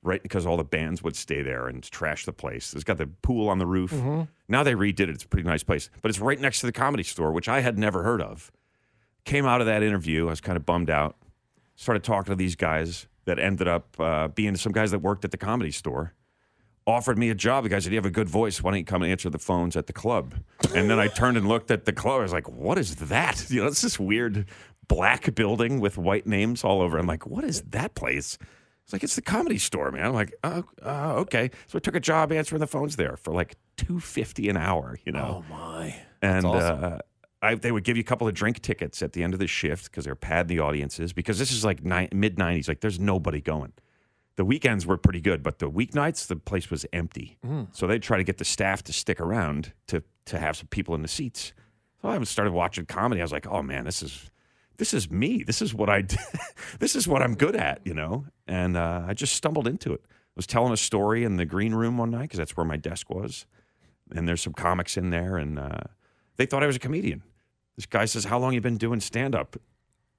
right? Because all the bands would stay there and trash the place. It's got the pool on the roof. Mhm. Now they redid it. It's a pretty nice place, but it's right next to the comedy store, which I had never heard of. Came out of that interview, I was kind of bummed out. Started talking to these guys that ended up uh, being some guys that worked at the comedy store offered me a job. The guy said, You have a good voice. Why don't you come and answer the phones at the club? And then I *laughs* turned and looked at the club. I was like, What is that? *laughs* You know, it's this weird black building with white names all over. I'm like, What is that place? It's like, It's the comedy store, man. I'm like, Oh, uh, okay. So I took a job answering the phones there for like two fifty an hour, you know? Oh, my. And awesome. uh, I, they would give you a couple of drink tickets at the end of the shift because they're padding the audiences. Because this is like ni- mid 90s. Like, there's nobody going. The weekends were pretty good, but the weeknights, the place was empty. Mm. So they try to get the staff to stick around to to have some people in the seats. So I started watching comedy. I was like, oh man, this is this is me. This is what I do. *laughs* this is what I'm good at, you know. And uh, I just stumbled into it. I was telling a story in the green room one night because that's where my desk was, and there's some comics in there, and uh, they thought I was a comedian. This guy says, "How long you been doing stand up?"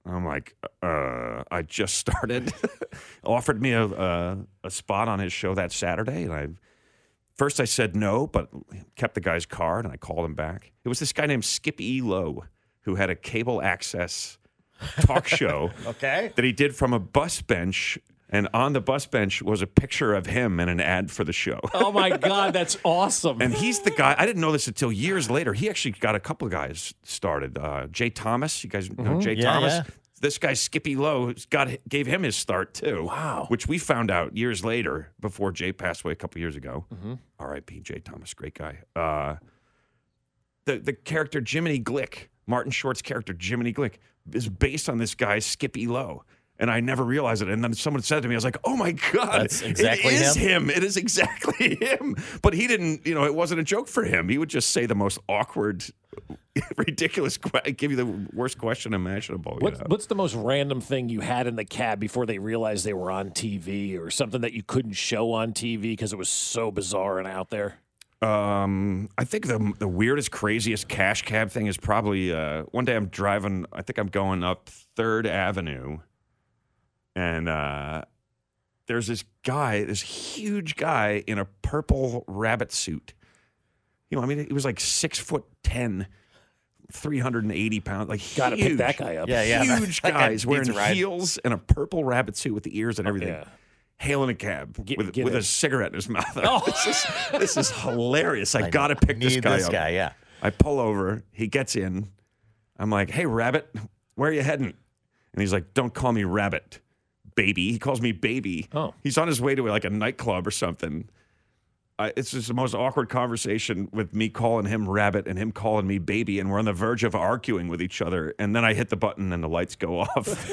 I'm like, uh, I just started. *laughs* Offered me a, a a spot on his show that Saturday, and I first I said no, but kept the guy's card, and I called him back. It was this guy named Skip E. Lowe who had a cable access talk show *laughs* Okay. that he did from a bus bench, and on the bus bench was a picture of him and an ad for the show. Oh my God, that's *laughs* awesome. And he's the guy. I didn't know this until years later. He actually got a couple of guys started. Uh, Jay Thomas, you guys know Mhm. Jay Yeah, Thomas. yeah. This guy Skippy Lowe got gave him his start too. Wow. Which we found out years later before Jay passed away a couple years ago. Mhm. R.I.P. Jay Thomas, great guy. Uh, the the character Jiminy Glick, Martin Short's character Jiminy Glick, is based on this guy Skippy Lowe. And I never realized it. And then someone said to me, I was like, oh my God, That's exactly it is him? him. It is exactly *laughs* him. But he didn't, you know, it wasn't a joke for him. He would just say the most awkward, *laughs* ridiculous, give you the worst question imaginable. you know? what's the most random thing you had in the cab before they realized they were on TV or something that you couldn't show on TV because it was so bizarre and out there? Um, I think the the weirdest, craziest cash cab thing is probably uh, one day I'm driving. I think I'm going up Third Avenue, and uh, there's this guy, this huge guy in a purple rabbit suit. You know, I mean, he was like six foot ten. 380 pounds, like Gotta pick that guy up. Yeah, yeah, Huge *laughs* guy guys wearing heels and a purple rabbit suit with the ears and everything. Yeah. Hailing a cab Get- with, get with a cigarette in his *laughs* mouth. Oh. *laughs* this, is, this is hilarious. I, I got to pick this need guy this up. guy, yeah. I pull over. He gets in. I'm like, hey, Rabbit, where are you heading? And he's like, don't call me Rabbit, baby. He calls me baby. Oh. He's on his way to like a nightclub or something. I, it's just the most awkward conversation with me calling him Rabbit and him calling me baby. And we're on the verge of arguing with each other. And then I hit the button and the lights go *laughs* off.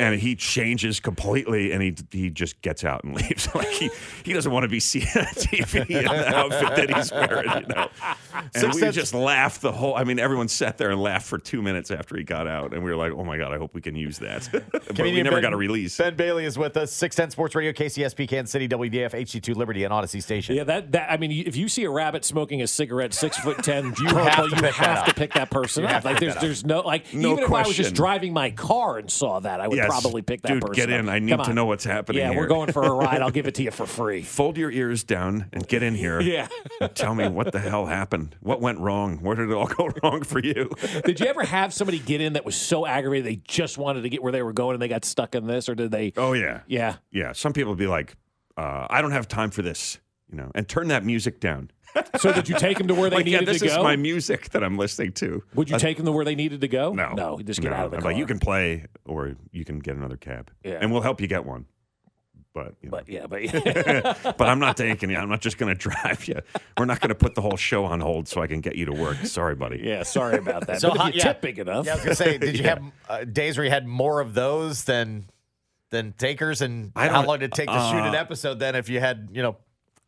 And he changes completely and he he just gets out and *laughs* leaves. like he, he doesn't want to be seen on *laughs* TV in the outfit that he's wearing, you know. And Six we cents- just laughed the whole I mean, everyone sat there and laughed for two minutes after he got out, and we were like, Oh my god, I hope we can use that. *laughs* but we never Ben- got a release. Ben Bailey is with us. 610 Sports Radio, KCSP, Kansas City, WDAF, HD2 Liberty, and Audacy Station. Yeah, that, that I mean, if you see a rabbit smoking a cigarette, six foot ten, You have to you pick that have to pick that person You up. Like there's there's no like No even if I was just driving my car and saw that, I would Yes. Probably pick that Dude, person. get in. up. I need to know what's happening Yeah, here. we're going for a ride. I'll give it to you for *laughs* free. Fold your ears down and get in here. *laughs* Yeah. tell me what the hell happened. What went wrong? Where did it all go *laughs* wrong for you? Did you ever have somebody get in that was so aggravated they just wanted to get where they were going and they got stuck in this, or did they? Oh yeah. Yeah. Yeah. Some people be like, uh, I don't have time for this, you know, and turn that music down. So did you take them to where they *laughs* like, yeah, needed this to is go? my music that I'm listening to. Would you Uh, take them to where they needed to go? No, no, just get no. out of the I'm car. like, you can play, or you can get another cab, Yeah. and we'll help you get one. But, you know. But yeah, but *laughs* but I'm not taking you. I'm not just going *laughs* to drive you. We're not going to put the whole show on hold so I can get you to work. Sorry, buddy. yeah, sorry about that. So but if you yeah. tip big enough, Yeah, I was gonna say, did you Yeah. have uh, days where you had more of those than than takers? And I how don't- long did it take to shoot an uh, episode then? If you had, you know,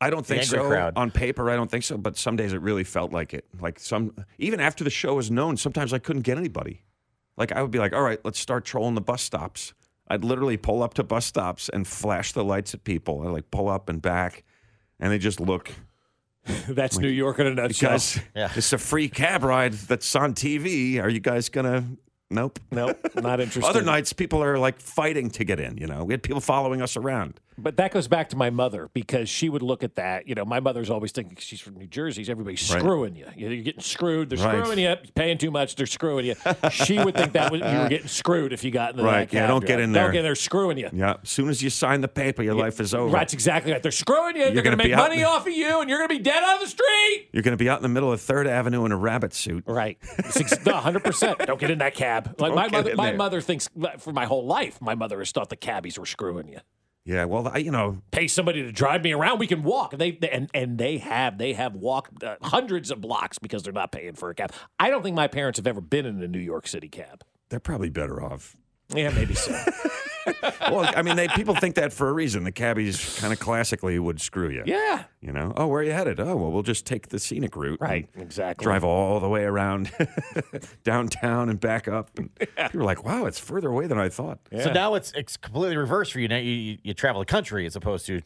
I don't think so. crowd. On paper, I don't think so. But some days it really felt like it. Like some, even after the show was known, sometimes I couldn't get anybody. Like I would be like, all right, let's start trolling the bus stops. I'd literally pull up to bus stops and flash the lights at people. I like pull up and back, and they just look. *laughs* that's New York in a nutshell. Because it's a free cab ride that's on TV. Are you guys gonna? Nope. Nope, not *laughs* interested. Other nights, people are like fighting to get in. You know, we had people following us around. But that goes back to my mother because she would look at that. You know, my mother's always thinking she's from New Jersey. Everybody's Right. screwing you. You're getting screwed. They're Right. screwing you. You're paying too much. They're screwing you. She would think that was, you were getting screwed if you got in the Right, yeah, don't get in there. Don't get in there screwing you. Yeah. As soon as you sign the paper, your life is over. Right, that's exactly right. They're screwing you. They're You're going to make money off of you, and you're going to be dead on the street. You're going to be out in the middle of Third Avenue in a rabbit suit. Right. hundred percent. Don't get in that cab. Like Don't my mother, my there. mother thinks for my whole life, my mother has thought the cabbies were screwing you. Yeah. Well, I, you know, Pay somebody to drive me around. We can walk. And they and and they have they have walked uh, hundreds of blocks because they're not paying for a cab. I don't think my parents have ever been in a New York City cab. they're probably better off. Yeah, maybe so. *laughs* *laughs* well, I mean, they people think that for a reason. The cabbies kind of classically would screw you. yeah. You know, oh, where are you headed? Oh, well, we'll just take the scenic route. Right. Exactly. Drive all the way around *laughs* downtown and back up. And *laughs* people are like, wow, it's further away than I thought. so now it's it's completely reversed for you. Now you, you, you travel the country as opposed to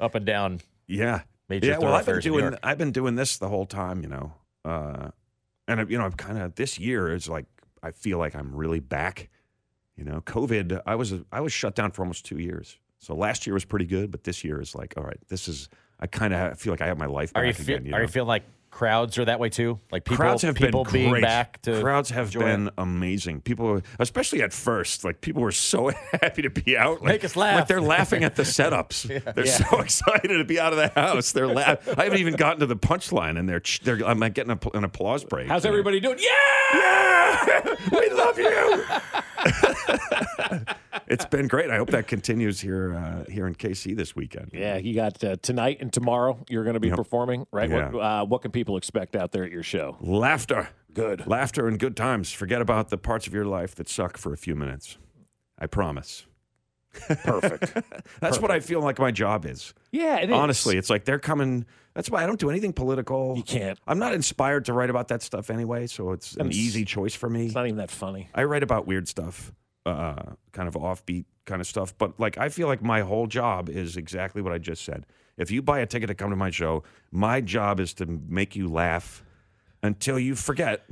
up and down. Yeah. Major yeah, well, I've been thoroughfares in New doing I've been doing this the whole time, you know. Uh, and you know, I'm kind of this year is like I feel like I'm really back. You know, COVID. I was I was shut down for almost two years. So last year was pretty good, but this year is like, all right, this is. I kind of feel like I have my life back Are you, feel, again. You are know? you feeling like crowds are that way too? Like people, crowds have people been being great. back to crowds have been amazing. People, especially at first, like people were so *laughs* happy to be out. Like, Make us laugh. Like they're laughing at the *laughs* setups. They're so *laughs* excited to be out of the house. They're la- I haven't even gotten to the punchline, and they're they're I'm getting a, an applause break. How's everybody doing? Yeah. we love you. It's been great. I hope that continues here uh, here in KC this weekend. Yeah, you got uh, tonight and tomorrow. You're going to be Yep. performing, right? Yeah. What, uh, what can people expect out there at your show? Laughter. Good. Laughter and good times. Forget about the parts of your life that suck for a few minutes. I promise. Perfect. *laughs* That's what I feel like my job is. Yeah, it is. Honestly, it's like they're coming. That's why I don't do anything political. You can't. I'm not inspired to write about that stuff anyway, so it's an And it's- easy choice for me. It's not even that funny. I write about weird stuff, uh, kind of offbeat kind of stuff. But like, I feel like my whole job is exactly what I just said. If you buy a ticket to come to my show, my job is to make you laugh until you forget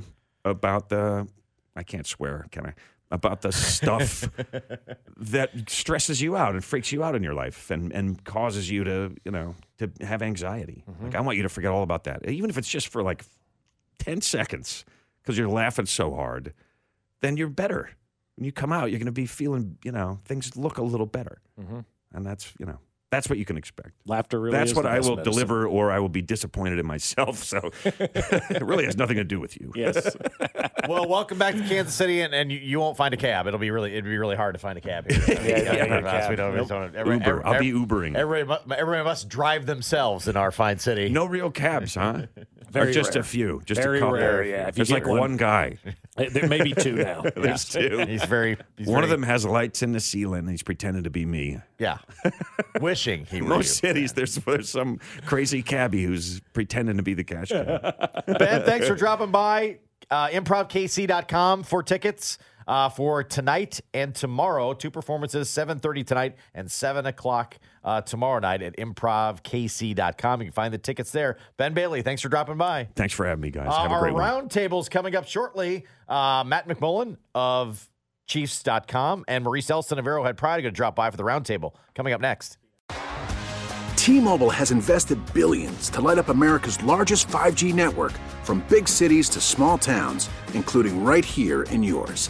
about the. I can't swear, can I? About the stuff *laughs* that stresses you out and freaks you out in your life and, and causes you to, you know, to have anxiety. Like I want you to forget all about that. Even if it's just for like 10 seconds because you're laughing so hard, then you're better. When you come out, you're going to be feeling, you know, things look a little better. Mhm. And that's, you know, that's what you can expect. Laughter really That's is what the I best will medicine. deliver, or I will be disappointed in myself. So *laughs* it really has nothing to do with you. Yes. *laughs* well, welcome back to Kansas City, and, and you, you won't find a cab. It'll be really it'd be really hard to find a cab here. *laughs* I mean, Yeah, yeah, yeah, yeah, cab. we don't- we Nope. don't- every- Uber. every- I'll be Ubering. Everybody, mu- everybody must drive themselves in our fine city. No real cabs, huh? Very or just rare. a few, just Very a couple. rare, yeah. If There's like one- one, guy. *laughs* There may be two now. *laughs* There's Yeah. two. He's very. He's one of them has lights in the ceiling. and He's pretending to be me. Yeah, *laughs* wishing he In were most you. cities, there's there's some crazy cabbie who's pretending to be the cash cab. Ben, thanks for dropping by. Uh, ImprovKC.com for tickets uh, for tonight and tomorrow. Two performances, 7.30 tonight and 7 o'clock uh, tomorrow night at ImprovKC.com. You can find the tickets there. Ben Bailey, thanks for dropping by. Thanks for having me, guys. Uh, Have a our great one. roundtable's coming up shortly. Uh, Matt McMullen of Chiefs.com and Maurice Elston of Arrowhead Pride are going to drop by for the roundtable. Coming up next. T-Mobile has invested billions to light up America's largest 5G network from big cities to small towns, including right here in yours.